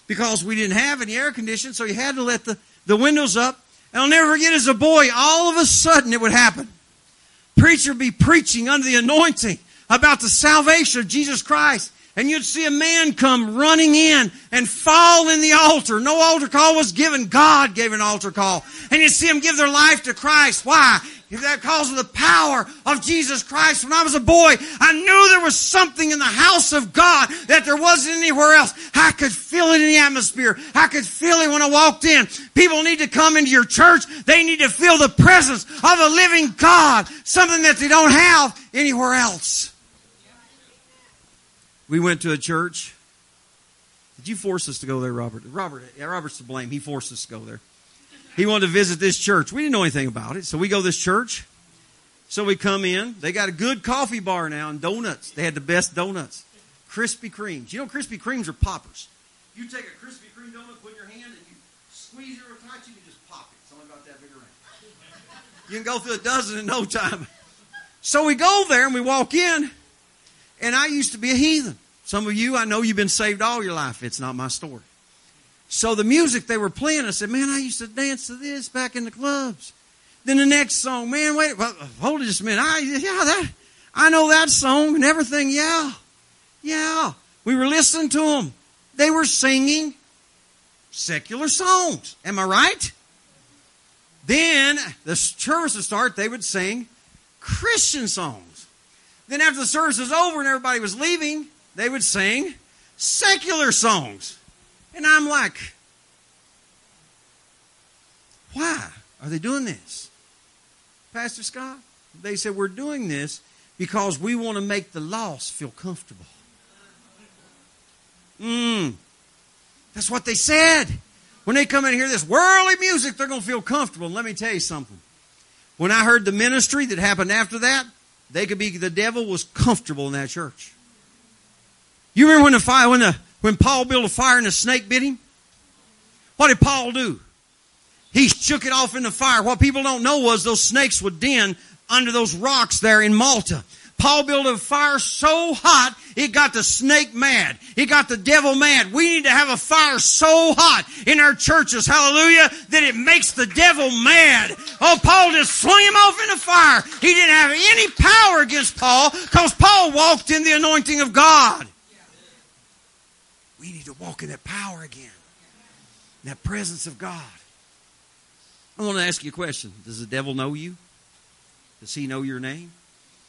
Speaker 1: because we didn't have any air conditioning, so you had to let the, the windows up. And I'll never forget as a boy, all of a sudden it would happen. Preacher would be preaching under the anointing about the salvation of Jesus Christ. And you'd see a man come running in and fall in the altar. No altar call was given. God gave an altar call. And you'd see them give their life to Christ. Why? Because of the power of Jesus Christ. When I was a boy, I knew there was something in the house of God that there wasn't anywhere else. I could feel it in the atmosphere. I could feel it when I walked in. People need to come into your church. They need to feel the presence of a living God. Something that they don't have anywhere else. We went to a church. Did you force us to go there, Robert? Robert, yeah, Robert's to blame. He forced us to go there. He wanted to visit this church. We didn't know anything about it. So we go this church. So we come in. They got a good coffee bar now and donuts. They had the best donuts. Krispy Kremes. You know Krispy Kremes are poppers. You take a Krispy Kreme donut, put in your hand, and you squeeze it real tight, you can just pop it. It's only about that big around. You can go through a dozen in no time. So we go there and we walk in, and I used to be a heathen. Some of you, I know you've been saved all your life. It's not my story. So the music they were playing, I said, man, I used to dance to this back in the clubs. Then the next song, man, wait, well, hold it just a minute. I, yeah, that, I know that song and everything. Yeah, yeah. We were listening to them. They were singing secular songs. Am I right? Then the service would start, they would sing Christian songs. Then after the service was over and everybody was leaving, they would sing secular songs. And I'm like, why are they doing this? Pastor Scott, they said, we're doing this because we want to make the lost feel comfortable. Mmm. That's what they said. When they come in and hear this worldly music, they're going to feel comfortable. Let me tell you something. When I heard the ministry that happened after that, they could be, the devil was comfortable in that church. You remember when the fire, when the when Paul built a fire and a snake bit him? What did Paul do? He shook it off in the fire. What people don't know was those snakes would den under those rocks there in Malta. Paul built a fire so hot, it got the snake mad. It got the devil mad. We need to have a fire so hot in our churches, hallelujah, that it makes the devil mad. Oh, Paul just swung him off in the fire. He didn't have any power against Paul because Paul walked in the anointing of God. We need to walk in that power again, in that presence of God. I want to ask you a question Does the devil know you? Does he know your name?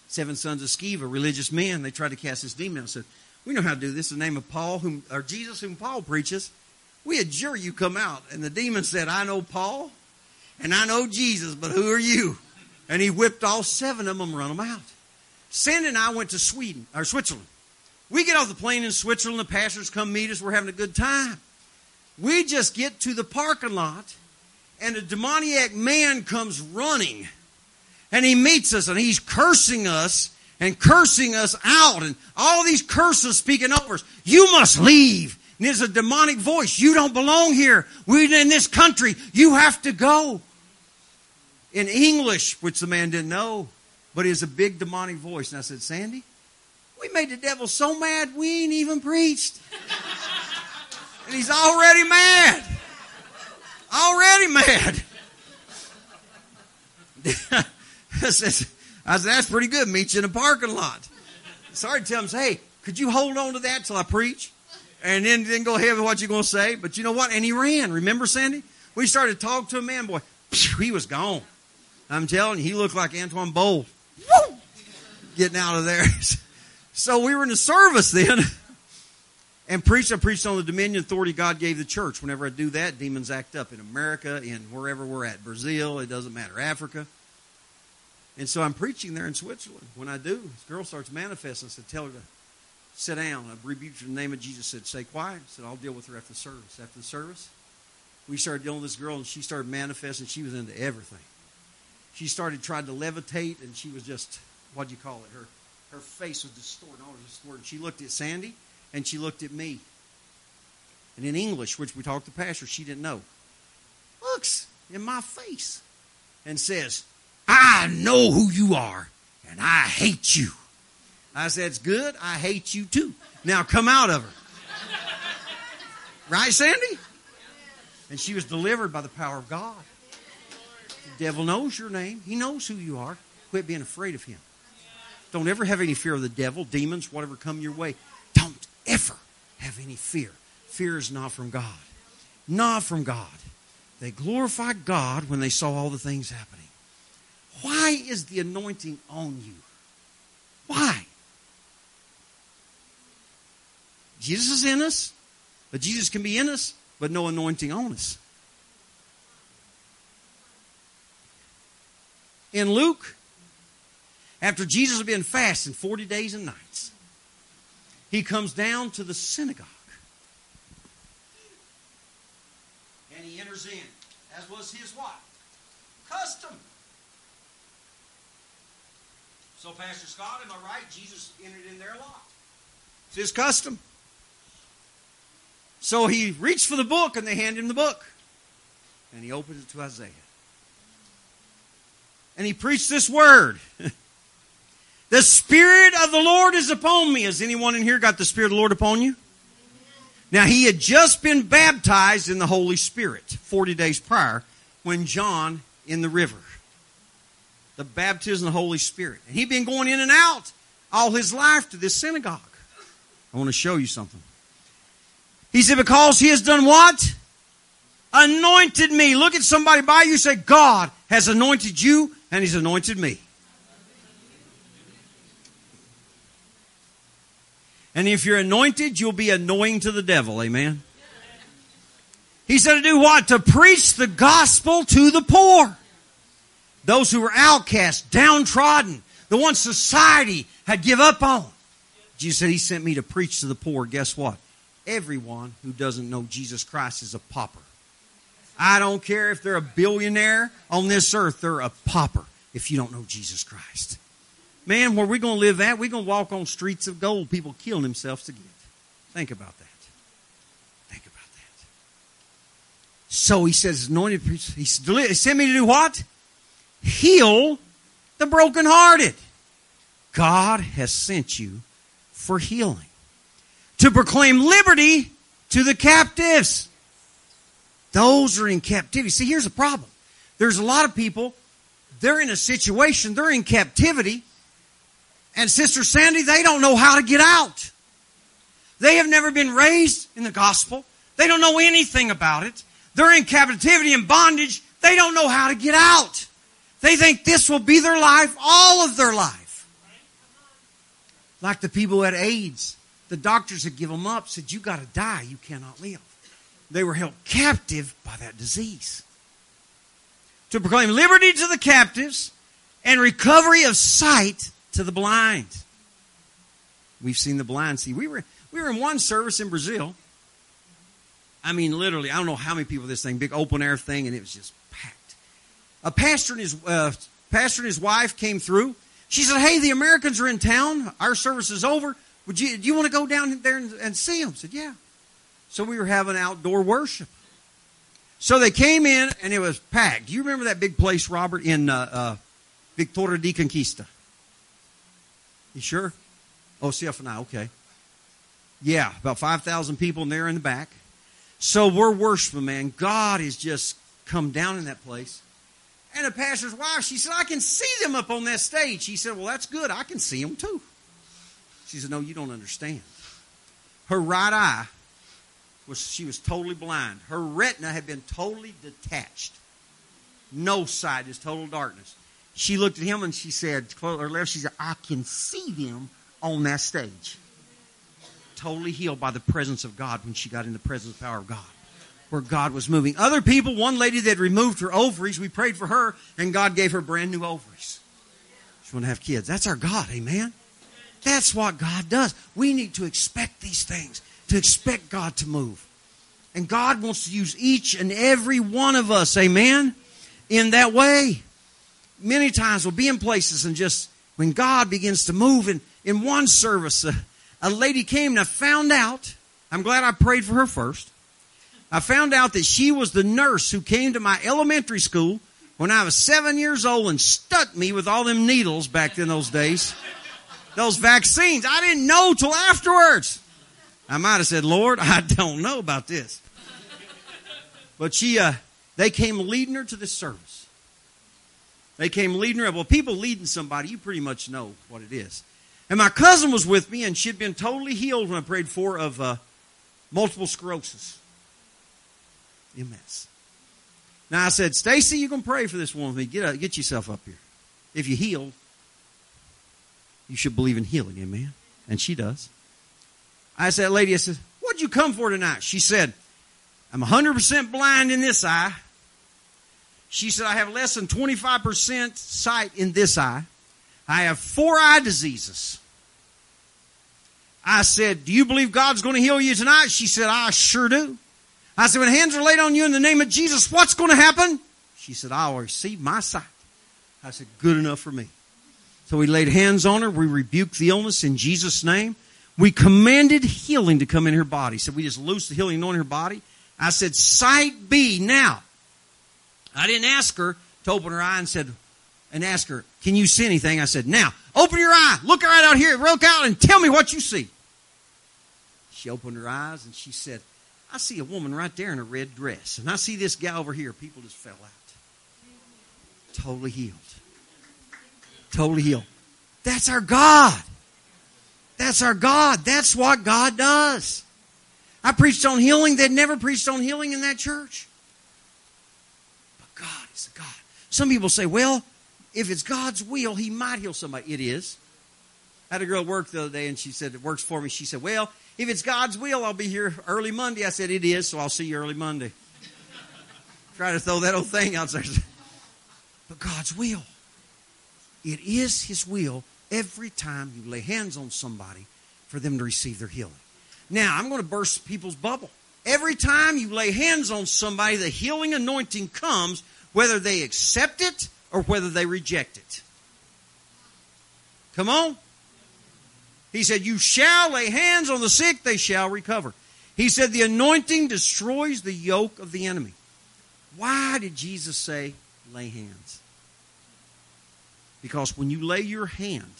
Speaker 1: Seven sons of Sceva, religious men, they tried to cast this demon out. Said, We know how to do this in the name of Paul, whom or Jesus, whom Paul preaches. We adjure you come out. And the demon said, I know Paul and I know Jesus, but who are you? And he whipped all seven of them and run them out. Sandy and I went to Sweden or Switzerland. We get off the plane in Switzerland, the pastors come meet us, we're having a good time. We just get to the parking lot, and a demoniac man comes running. And he meets us, and he's cursing us and cursing us out, and all these curses speaking over us. You must leave. And there's a demonic voice. You don't belong here. We're in this country. You have to go. In English, which the man didn't know, but it was a big demonic voice. And I said, Sandy, we made the devil so mad we ain't even preached. and he's already mad. Already mad. [LAUGHS] [LAUGHS] I said, that's pretty good. Meet you in the parking lot. Sorry to tell him, hey, could you hold on to that till I preach? And then, then go ahead with what you're going to say. But you know what? And he ran. Remember, Sandy? We started to talk to a man, boy. He was gone. I'm telling you, he looked like Usain Bolt. Getting out of there. [LAUGHS] So we were in the service then [LAUGHS] and preached. I preached on the dominion authority God gave the church. Whenever I do that, demons act up in America, in wherever we're at, Brazil, it doesn't matter, Africa. And so I'm preaching there in Switzerland. When I do, this girl starts manifesting. I said, Tell her to sit down. I rebuked her in the name of Jesus. said, Stay quiet. I said, I'll deal with her after the service. After the service, we started dealing with this girl, and she started manifesting. She was into everything. She started trying to levitate, and she was just, what do you call it? Her her face was distorted, all was distorted. She looked at Sandy and she looked at me. And in English, which we talked to the Pastor, she didn't know, looks in my face and says, I know who you are and I hate you. I said, It's good. I hate you too. Now come out of her. Right, Sandy? And she was delivered by the power of God. The devil knows your name, he knows who you are. Quit being afraid of him. Don't ever have any fear of the devil, demons, whatever come your way. Don't ever have any fear. Fear is not from God. Not from God. They glorified God when they saw all the things happening. Why is the anointing on you? Why? Jesus is in us, but Jesus can be in us, but no anointing on us. In Luke after Jesus had been fasting 40 days and nights, he comes down to the synagogue. And he enters in, as was his what? Custom. So, Pastor Scott, am I right? Jesus entered in their lot. It's his custom. So he reached for the book and they hand him the book. And he opened it to Isaiah. And he preached this word. [LAUGHS] The Spirit of the Lord is upon me. Has anyone in here got the Spirit of the Lord upon you? Now, he had just been baptized in the Holy Spirit 40 days prior when John in the river. The baptism of the Holy Spirit. And he'd been going in and out all his life to this synagogue. I want to show you something. He said, Because he has done what? Anointed me. Look at somebody by you, say, God has anointed you, and he's anointed me. And if you're anointed, you'll be annoying to the devil. Amen. He said to do what? To preach the gospel to the poor. Those who were outcast, downtrodden, the ones society had give up on. Jesus said he sent me to preach to the poor. Guess what? Everyone who doesn't know Jesus Christ is a pauper. I don't care if they're a billionaire on this earth, they're a pauper if you don't know Jesus Christ. Man, where we going to live at, we're going to walk on streets of gold, people killing themselves to get. Think about that. Think about that. So he says, anointed priest, he sent me to do what? Heal the brokenhearted. God has sent you for healing. To proclaim liberty to the captives. Those are in captivity. See, here's the problem. There's a lot of people, they're in a situation, they're in captivity, and Sister Sandy, they don't know how to get out. They have never been raised in the gospel. They don't know anything about it. They're in captivity and bondage. They don't know how to get out. They think this will be their life, all of their life. Like the people who had AIDS. The doctors had given them up, said, You got to die, you cannot live. They were held captive by that disease. To proclaim liberty to the captives and recovery of sight to the blind. We've seen the blind see. We were, we were in one service in Brazil. I mean, literally, I don't know how many people this thing, big open air thing, and it was just packed. A pastor and his uh, pastor and his wife came through. She said, "Hey, the Americans are in town. Our service is over. Would you do you want to go down there and, and see them?" I said, "Yeah." So we were having outdoor worship. So they came in and it was packed. Do you remember that big place, Robert, in uh, uh, Victoria de Conquista? You sure? Oh, CFNI, okay. Yeah, about 5,000 people and they're in the back. So we're worshiping, man. God has just come down in that place. And the pastor's wife, she said, I can see them up on that stage. He said, Well, that's good. I can see them too. She said, No, you don't understand. Her right eye was she was totally blind. Her retina had been totally detached. No sight is total darkness. She looked at him and she said, her left, she said, I can see them on that stage totally healed by the presence of God when she got in the presence power of God. Where God was moving. Other people, one lady that removed her ovaries, we prayed for her, and God gave her brand new ovaries. She want to have kids. That's our God, amen? That's what God does. We need to expect these things, to expect God to move. And God wants to use each and every one of us, amen, in that way. Many times we'll be in places and just when God begins to move in, in one service, uh, a lady came and I found out, I'm glad I prayed for her first. I found out that she was the nurse who came to my elementary school when I was seven years old and stuck me with all them needles back in those days. Those vaccines. I didn't know till afterwards. I might have said, Lord, I don't know about this. But she, uh, they came leading her to the service. They came leading her. Well, people leading somebody, you pretty much know what it is. And my cousin was with me, and she'd been totally healed when I prayed for of uh, multiple sclerosis. MS. Now I said, Stacy, you can pray for this one with me. Get, uh, get yourself up here. If you heal, you should believe in healing, amen? And she does. I said, lady, I said, what'd you come for tonight? She said, I'm 100% blind in this eye. She said, I have less than 25% sight in this eye. I have four eye diseases. I said, Do you believe God's going to heal you tonight? She said, I sure do. I said, When hands are laid on you in the name of Jesus, what's going to happen? She said, I will receive my sight. I said, Good enough for me. So we laid hands on her. We rebuked the illness in Jesus' name. We commanded healing to come in her body. So we just loosed the healing on her body. I said, Sight be now. I didn't ask her to open her eye and said, and ask her, Can you see anything? I said, Now, open your eye. Look right out here. Look out and tell me what you see. She opened her eyes and she said, I see a woman right there in a red dress. And I see this guy over here. People just fell out. Totally healed. Totally healed. That's our God. That's our God. That's what God does. I preached on healing. They'd never preached on healing in that church. But God is a God. Some people say, well, if it's God's will, He might heal somebody. It is. Had a girl work the other day, and she said, It works for me. She said, Well, if it's God's will, I'll be here early Monday. I said, It is, so I'll see you early Monday. [LAUGHS] Try to throw that old thing out there. [LAUGHS] But God's will. It is His will every time you lay hands on somebody for them to receive their healing. Now, I'm going to burst people's bubble. Every time you lay hands on somebody, the healing anointing comes, whether they accept it or whether they reject it. Come on. He said, You shall lay hands on the sick, they shall recover. He said, The anointing destroys the yoke of the enemy. Why did Jesus say, lay hands? Because when you lay your hand,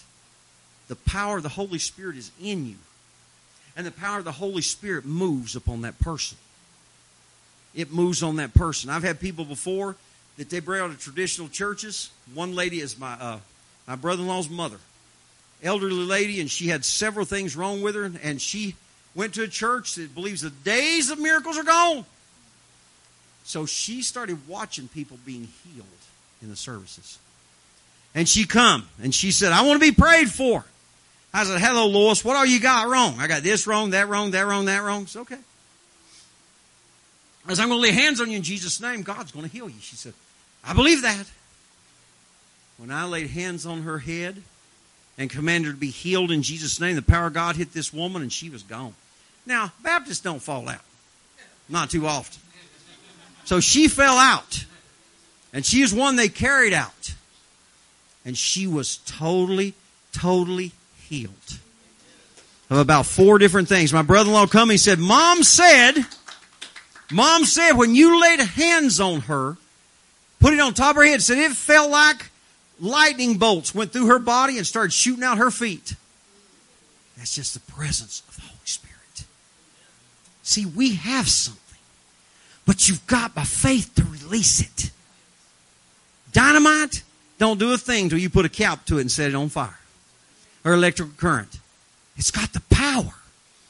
Speaker 1: the power of the Holy Spirit is in you. And the power of the Holy Spirit moves upon that person. It moves on that person. I've had people before that they bring out of traditional churches. One lady is my uh, my brother-in-law's mother, elderly lady, and she had several things wrong with her, and she went to a church that believes the days of miracles are gone. So she started watching people being healed in the services. And she come and she said, I want to be prayed for. I said, hello, Lois. What all you got wrong? I got this wrong, that wrong, that wrong, that wrong. It's okay. I said, I'm going to lay hands on you in Jesus' name. God's going to heal you. She said, I believe that. When I laid hands on her head and commanded her to be healed in Jesus' name, the power of God hit this woman and she was gone. Now, Baptists don't fall out. Not too often. So she fell out. And she is one they carried out. And she was totally, totally healed of about four different things. My brother-in-law come, he said, Mom said, Mom said when you laid hands on her, put it on top of her head, said it felt like lightning bolts went through her body and started shooting out her feet. That's just the presence of the Holy Spirit. See, we have something, but you've got by faith to release it. Dynamite don't do a thing until you put a cap to it and set it on fire or electrical current. It's got the power,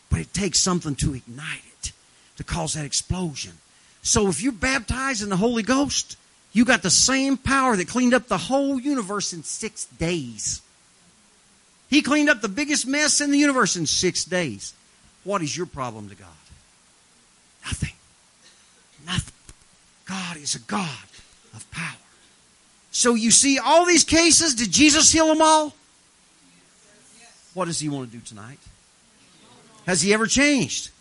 Speaker 1: but it takes something to ignite it, to cause that explosion. So if you're baptized in the Holy Ghost, you got the same power that cleaned up the whole universe in six days. He cleaned up the biggest mess in the universe in six days. What is your problem to God? Nothing. Nothing. God is a God of power. So you see all these cases, did Jesus heal them all? What does he want to do tonight? Has he ever changed?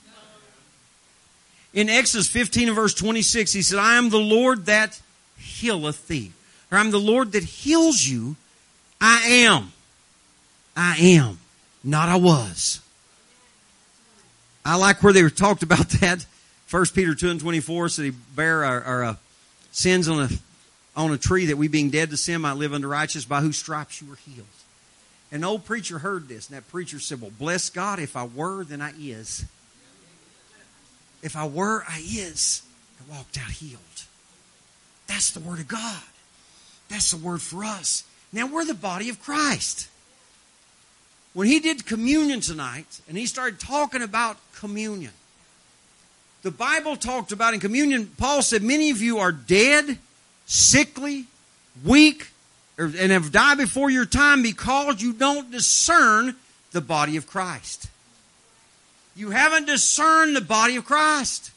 Speaker 1: In Exodus 15 and verse 26, he said, I am the Lord that healeth thee. Or I'm the Lord that heals you. I am. I am. Not I was. I like where they were talked about [LAUGHS] that. First Peter 2 and 24 said he bear our, our uh, sins on a, on a tree that we being dead to sin might live unto righteousness by whose stripes you were healed. An old preacher heard this, and that preacher said, Well, bless God, if I were, then I is. If I were, I is. I walked out healed. That's the Word of God. That's the Word for us. Now, we're the body of Christ. When he did communion tonight, and he started talking about communion, the Bible talked about in communion, Paul said, Many of you are dead, sickly, weak, and have died before your time because you don't discern the body of Christ. You haven't discerned the body of Christ.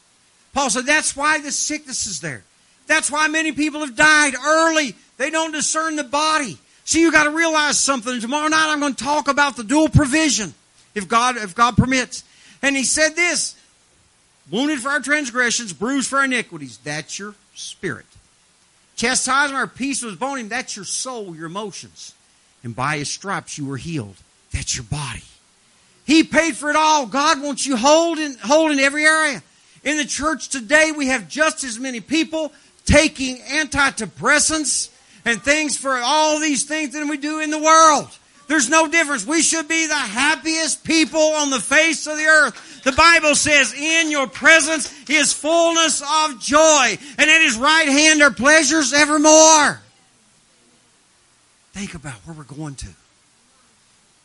Speaker 1: Paul said that's why the sickness is there. That's why many people have died early. They don't discern the body. See, you got to realize something. Tomorrow night I'm going to talk about the dual provision, if God, if God permits. And he said this, wounded for our transgressions, bruised for our iniquities. That's your spirit. Chastisement or peace was upon him. That's your soul, your emotions. And by his stripes you were healed. That's your body. He paid for it all. God wants you whole in, whole in every area. In the church today, we have just as many people taking antidepressants and things for all these things than we do in the world. There's no difference. We should be the happiest people on the face of the earth. The Bible says, in your presence is fullness of joy, and at his right hand are pleasures evermore. Think about where we're going to.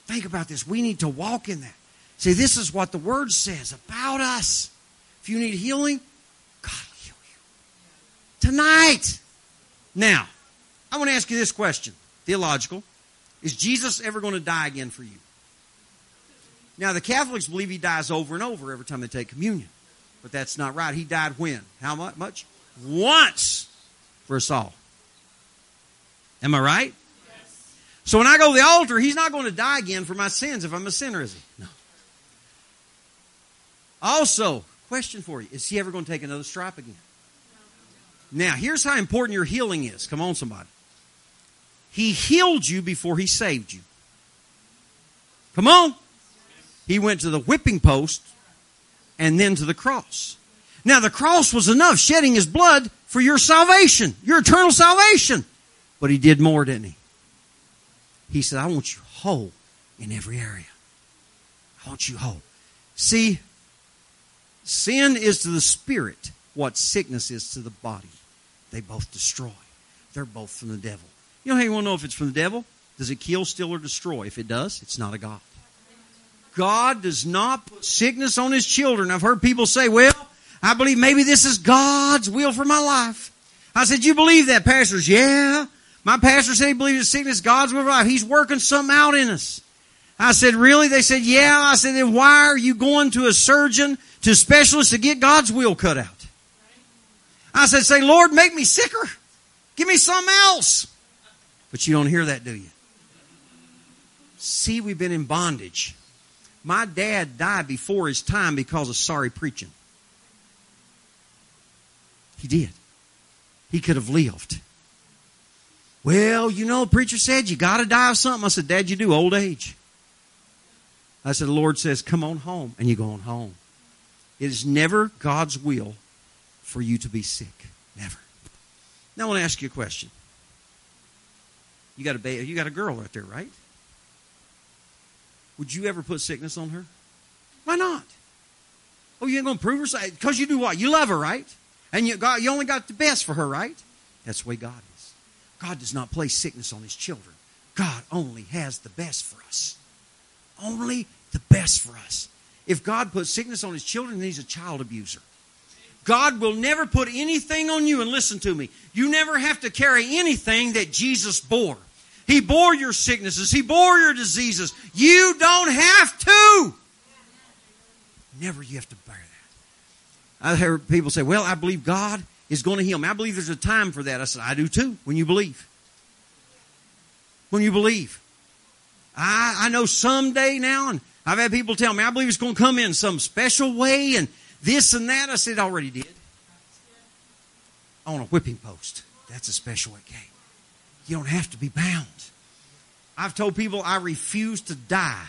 Speaker 1: Think about this. We need to walk in that. See, this is what the Word says about us. If you need healing, God will heal you. Tonight. Now, I want to ask you this question, theological. Is Jesus ever going to die again for you? Now, the Catholics believe he dies over and over every time they take communion. But that's not right. He died when? How much? Once for us all. Am I right? Yes. So when I go to the altar, he's not going to die again for my sins if I'm a sinner, is he? No. Also, question for you. Is he ever going to take another stripe again? Now, here's how important your healing is. Come on, somebody. He healed you before he saved you. Come on. He went to the whipping post and then to the cross. Now the cross was enough, shedding his blood for your salvation, your eternal salvation. But he did more, didn't he? He said, I want you whole in every area. I want you whole. See, sin is to the spirit what sickness is to the body. They both destroy. They're both from the devil. You know how you want to know if it's from the devil? Does it kill, steal, or destroy? If it does, it's not a God. God does not put sickness on his children. I've heard people say, well, I believe maybe this is God's will for my life. I said, you believe that, pastors? Yeah. My pastor said he believes in sickness, God's will for life. He's working something out in us. I said, really? They said, yeah. I said, then why are you going to a surgeon, to a specialist to get God's will cut out? I said, say, Lord, make me sicker. Give me something else. But you don't hear that, do you? See, we've been in bondage. My dad died before his time because of sorry preaching. He did. He could have lived. Well, you know, preacher said you got to die of something. I said, Dad, you do old age. I said, the Lord says, come on home. And you go on home. It is never God's will for you to be sick. Never. Now I want to ask you a question. You got a baby, you got a girl right there, right? Would you ever put sickness on her? Why not? Oh, you ain't gonna prove her side? because you do what? You love her, right? And you got you only got the best for her, right? That's the way God is. God does not place sickness on his children. God only has the best for us. Only the best for us. If God puts sickness on his children, then he's a child abuser. God will never put anything on you, and listen to me, you never have to carry anything that Jesus bore. He bore your sicknesses, He bore your diseases. You don't have to. Never you have to bear that. I hear people say, Well, I believe God is going to heal me. I believe there's a time for that. I said, I do too, when you believe. When you believe. I, I know someday now, and I've had people tell me, I believe it's going to come in some special way and this and that. I said, already did. On a whipping post. That's a special way came. You don't have to be bound. I've told people I refuse to die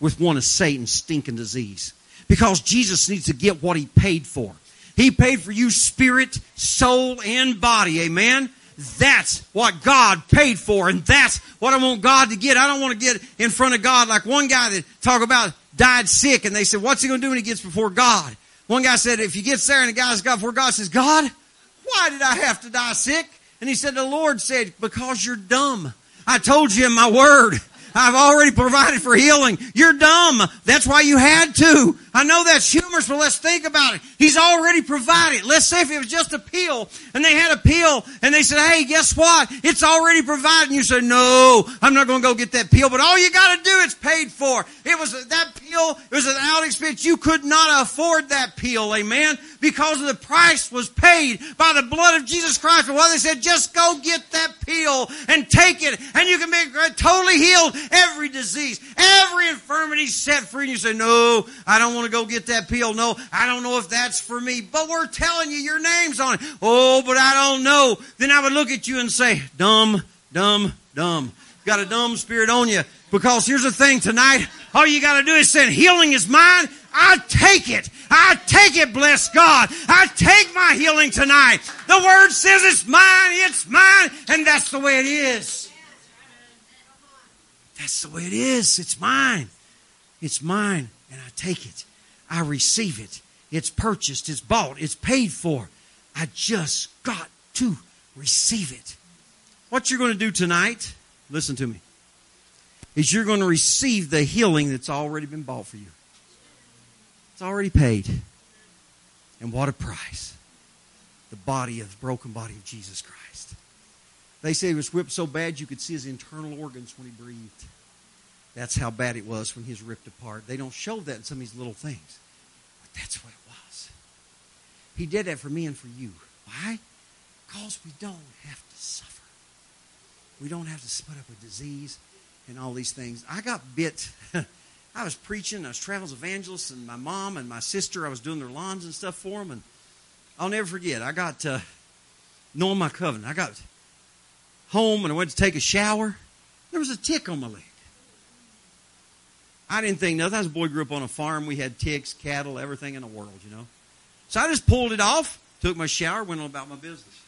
Speaker 1: with one of Satan's stinking disease because Jesus needs to get what he paid for. He paid for you spirit, soul, and body. Amen. That's what God paid for, and that's what I want God to get. I don't want to get in front of God like one guy that talk about died sick, and they said, "What's he going to do when he gets before God?" One guy said, "If he gets there and the guy's got before God says, God, why did I have to die sick?" And he said, "The Lord said, because you're dumb. I told you in my word." I've already provided for healing. You're dumb. That's why you had to. I know that's humorous, but let's think about it. He's already provided. Let's say if it was just a pill and they had a pill and they said, hey, guess what? It's already provided. And you said, no, I'm not going to go get that pill, but all you got to do is paid for. It was that pill. It was an out expense. You could not afford that pill. Amen. Because the price was paid by the blood of Jesus Christ. Well, they said, just go get that pill and take it and you can be totally healed. Every disease, every infirmity set free. And you say, no, I don't want to go get that pill. No, I don't know if that's for me. But we're telling you your name's on it. Oh, but I don't know. Then I would look at you and say, dumb, dumb, dumb. Got a dumb spirit on you. Because here's the thing tonight. All you got to do is say, healing is mine. I take it. I take it, bless God. I take my healing tonight. The word says it's mine, it's mine, and that's the way it is. That's the way it is. It's mine. It's mine, and I take it. I receive it. It's purchased, it's bought, it's paid for. I just got to receive it. What you're going to do tonight, listen to me, is you're going to receive the healing that's already been bought for you. It's already paid. And what a price. The body of the broken body of Jesus Christ. They say he was whipped so bad you could see his internal organs when he breathed. That's how bad it was when he was ripped apart. They don't show that in some of these little things. But that's what it was. He did that for me and for you. Why? Because we don't have to suffer. We don't have to split up with disease and all these things. I got bit. [LAUGHS] I was preaching. I was travels evangelist, and my mom and my sister. I was doing their lawns and stuff for them, and I'll never forget. I got uh, knowing my covenant. I got home and I went to take a shower. There was a tick on my leg. I didn't think nothing. I was a boy grew up on a farm. We had ticks, cattle, everything in the world, you know. So I just pulled it off, took my shower, went on about my business.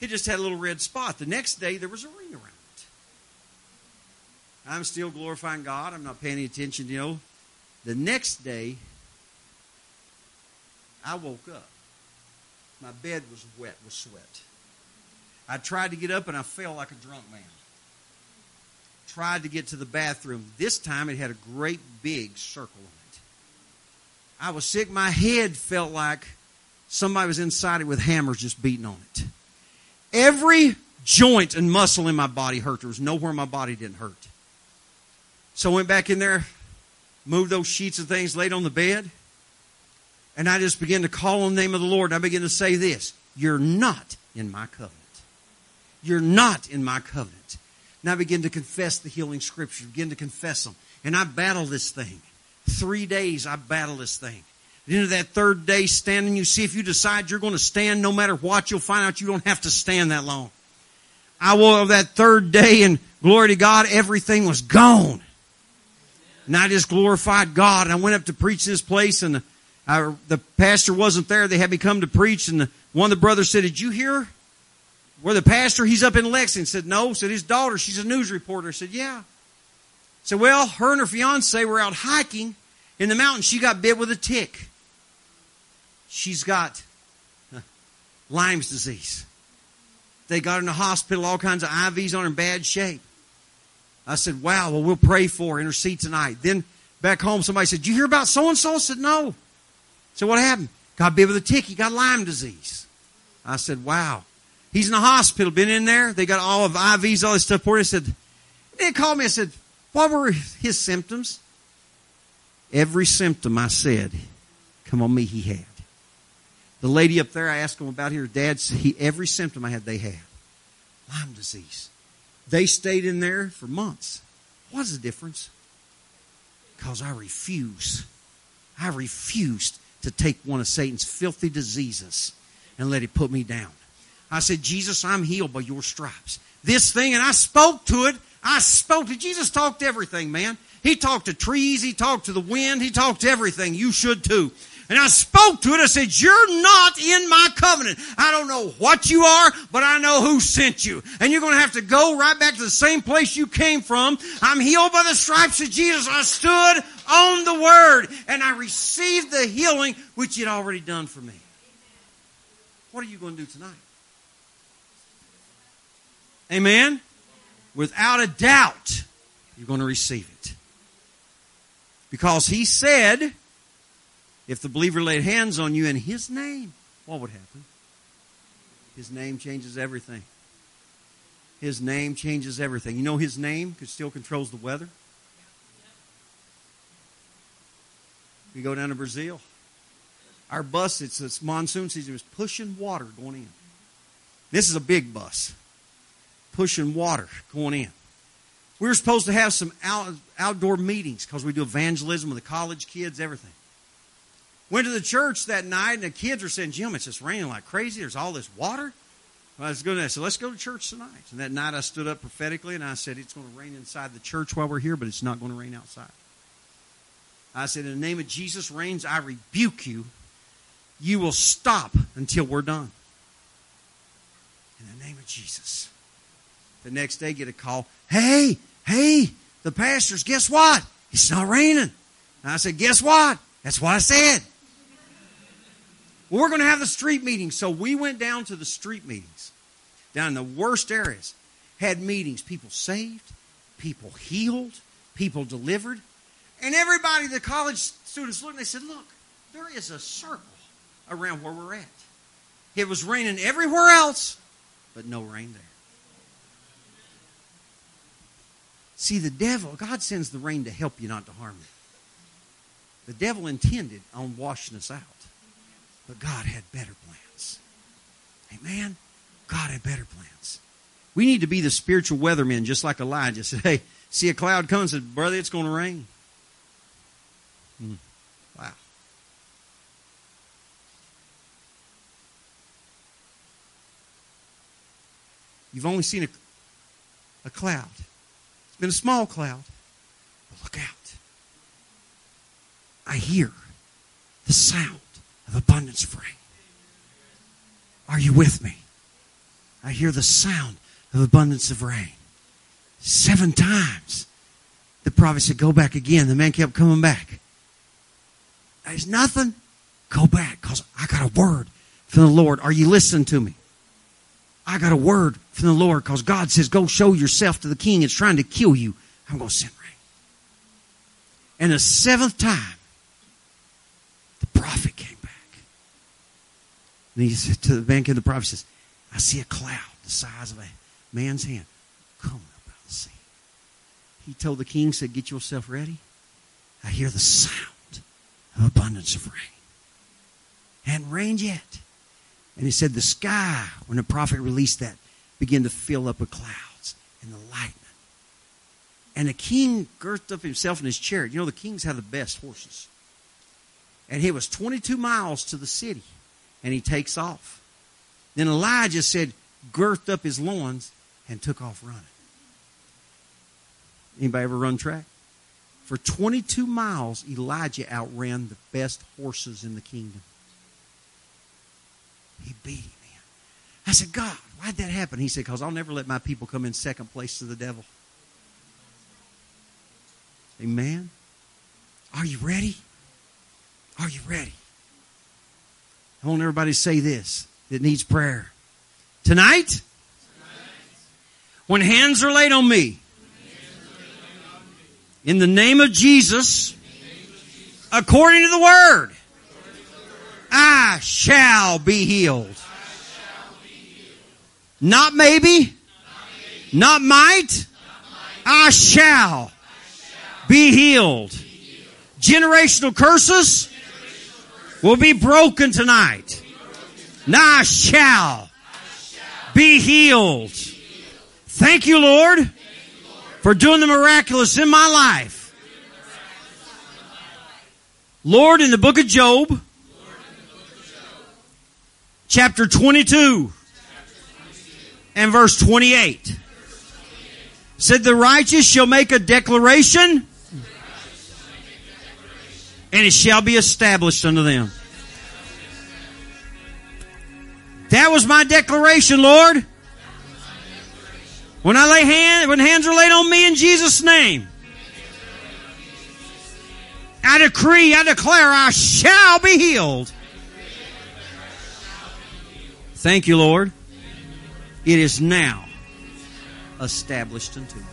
Speaker 1: It just had a little red spot. The next day there was a ring around it. I'm still glorifying God. I'm not paying any attention, you know. The next day I woke up. My bed was wet with sweat. I tried to get up and I felt like a drunk man tried to get to the bathroom. This time it had a great big circle on it. I was sick. My head felt like somebody was inside it with hammers just beating on it. Every joint and muscle in my body hurt. There was nowhere my body didn't hurt. So I went back in there, moved those sheets and things, laid on the bed, and I just began to call on the name of the Lord. I began to say this You're not in my covenant. You're not in my covenant. And I begin to confess the healing scriptures, begin to confess them. And I battle this thing. Three days I battle this thing. At the end of that third day standing, you see if you decide you're going to stand no matter what, you'll find out you don't have to stand that long. I woke that third day and glory to God, everything was gone. And I just glorified God. And I went up to preach this place and the, I, the pastor wasn't there. They had me come to preach and the, one of the brothers said, did you hear where the pastor, he's up in Lexington? Said, no. Said his daughter, she's a news reporter. Said, yeah. Said, well, her and her fiance were out hiking in the mountains. She got bit with a tick. She's got Lyme's disease. They got her in the hospital, all kinds of IVs on her in bad shape. I said, wow, well, we'll pray for her, intercede tonight. Then back home, somebody said, you hear about so and so? I said, no. So what happened? Got bit with a tick. He got Lyme disease. I said, wow. He's in the hospital, been in there. They got all of IVs, all this stuff him. I said, they called me. I said, what were his symptoms? Every symptom I said, come on me, he had. The lady up there, I asked him about her dad. He, every symptom I had, they had. Lyme disease. They stayed in there for months. What's the difference? Because I refuse. I refused to take one of Satan's filthy diseases and let it put me down. I said, Jesus, I'm healed by your stripes. This thing, and I spoke to it. I spoke to Jesus talked to everything, man. He talked to trees, he talked to the wind, he talked to everything. You should too. And I spoke to it. I said, You're not in my covenant. I don't know what you are, but I know who sent you. And you're going to have to go right back to the same place you came from. I'm healed by the stripes of Jesus. I stood on the word and I received the healing which He had already done for me. What are you going to do tonight? Amen? Without a doubt, you're going to receive it. Because He said, if the believer laid hands on you in his name, what would happen? His name changes everything. His name changes everything. You know his name because still controls the weather? We go down to Brazil. Our bus, it's, this monsoon season, was pushing water going in. This is a big bus. Pushing water going in. We were supposed to have some out, outdoor meetings because we do evangelism with the college kids, everything. Went to the church that night, and the kids were saying, Jim, it's just raining like crazy. There's all this water. I was going to say, let's go to church tonight. And that night I stood up prophetically and I said, it's going to rain inside the church while we're here, but it's not going to rain outside. I said, in the name of Jesus rains, I rebuke you. You will stop until we're done. In the name of Jesus. The next day, get a call. Hey, hey, the pastors, guess what? It's not raining. And I said, guess what? That's what I said. Well, we're going to have the street meetings. So we went down to the street meetings, down in the worst areas, had meetings. People saved, people healed, people delivered. And everybody, the college students looked and they said, Look, there is a circle around where we're at. It was raining everywhere else, but no rain there. See, the devil, God sends the rain to help you, not to harm you. The devil intended on washing us out. But God had better plans. Amen? God had better plans. We need to be the spiritual weathermen, just like Elijah said, hey, see a cloud coming, said, brother, it's going to rain. Hmm. Wow. You've only seen a, a cloud. Been a small cloud. But look out. I hear the sound of abundance rain. Are you with me? I hear the sound of abundance of rain. Seven times. The prophet said, Go back again. The man kept coming back. There's nothing. Go back because I got a word from the Lord. Are you listening to me? I got a word from the Lord because God says, Go show yourself to the king. It's trying to kill you. I'm going to send rain. And the seventh time, the prophet came back. And he said to the bank, and the prophet says, I see a cloud. the size of a man's hand, coming up out of the sea. He told the king, said, Get yourself ready. I hear the sound of abundance of rain. Hadn't rained yet. And he said, The sky, when the prophet released that, began to fill up with clouds and the lightning. And the king girthed up himself in his chariot. You know, the kings have the best horses. And he was 22 miles to the city, and he takes off. Then Elijah said, girthed up his loins and took off running. Anybody ever run track? For 22 miles, Elijah outran the best horses in the kingdom. He beat him, man. I said, God, why'd that happen? He said, because I'll never let my people come in second place to the devil. Amen. Are you ready? Are you ready? I want everybody to say this that needs prayer. Tonight, when hands are laid on me, in the name of Jesus, according to the word, I shall be healed. Not maybe, not might, I shall be healed. Generational curses will be broken tonight. I shall be healed. Thank you, Lord, for doing the miraculous in my life. Lord, in the book of Job, chapter 22 and verse 28, said, The righteous shall make a declaration and it shall be established unto them. That was my declaration, Lord. When I lay hand, when hands are laid on me in Jesus' name, I decree, I declare, I shall be healed. Thank you, Lord. It is now established unto me.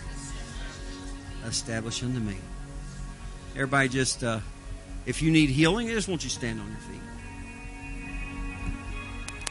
Speaker 1: Established unto me. Everybody just, uh, if you need healing, I just want you to stand on your feet.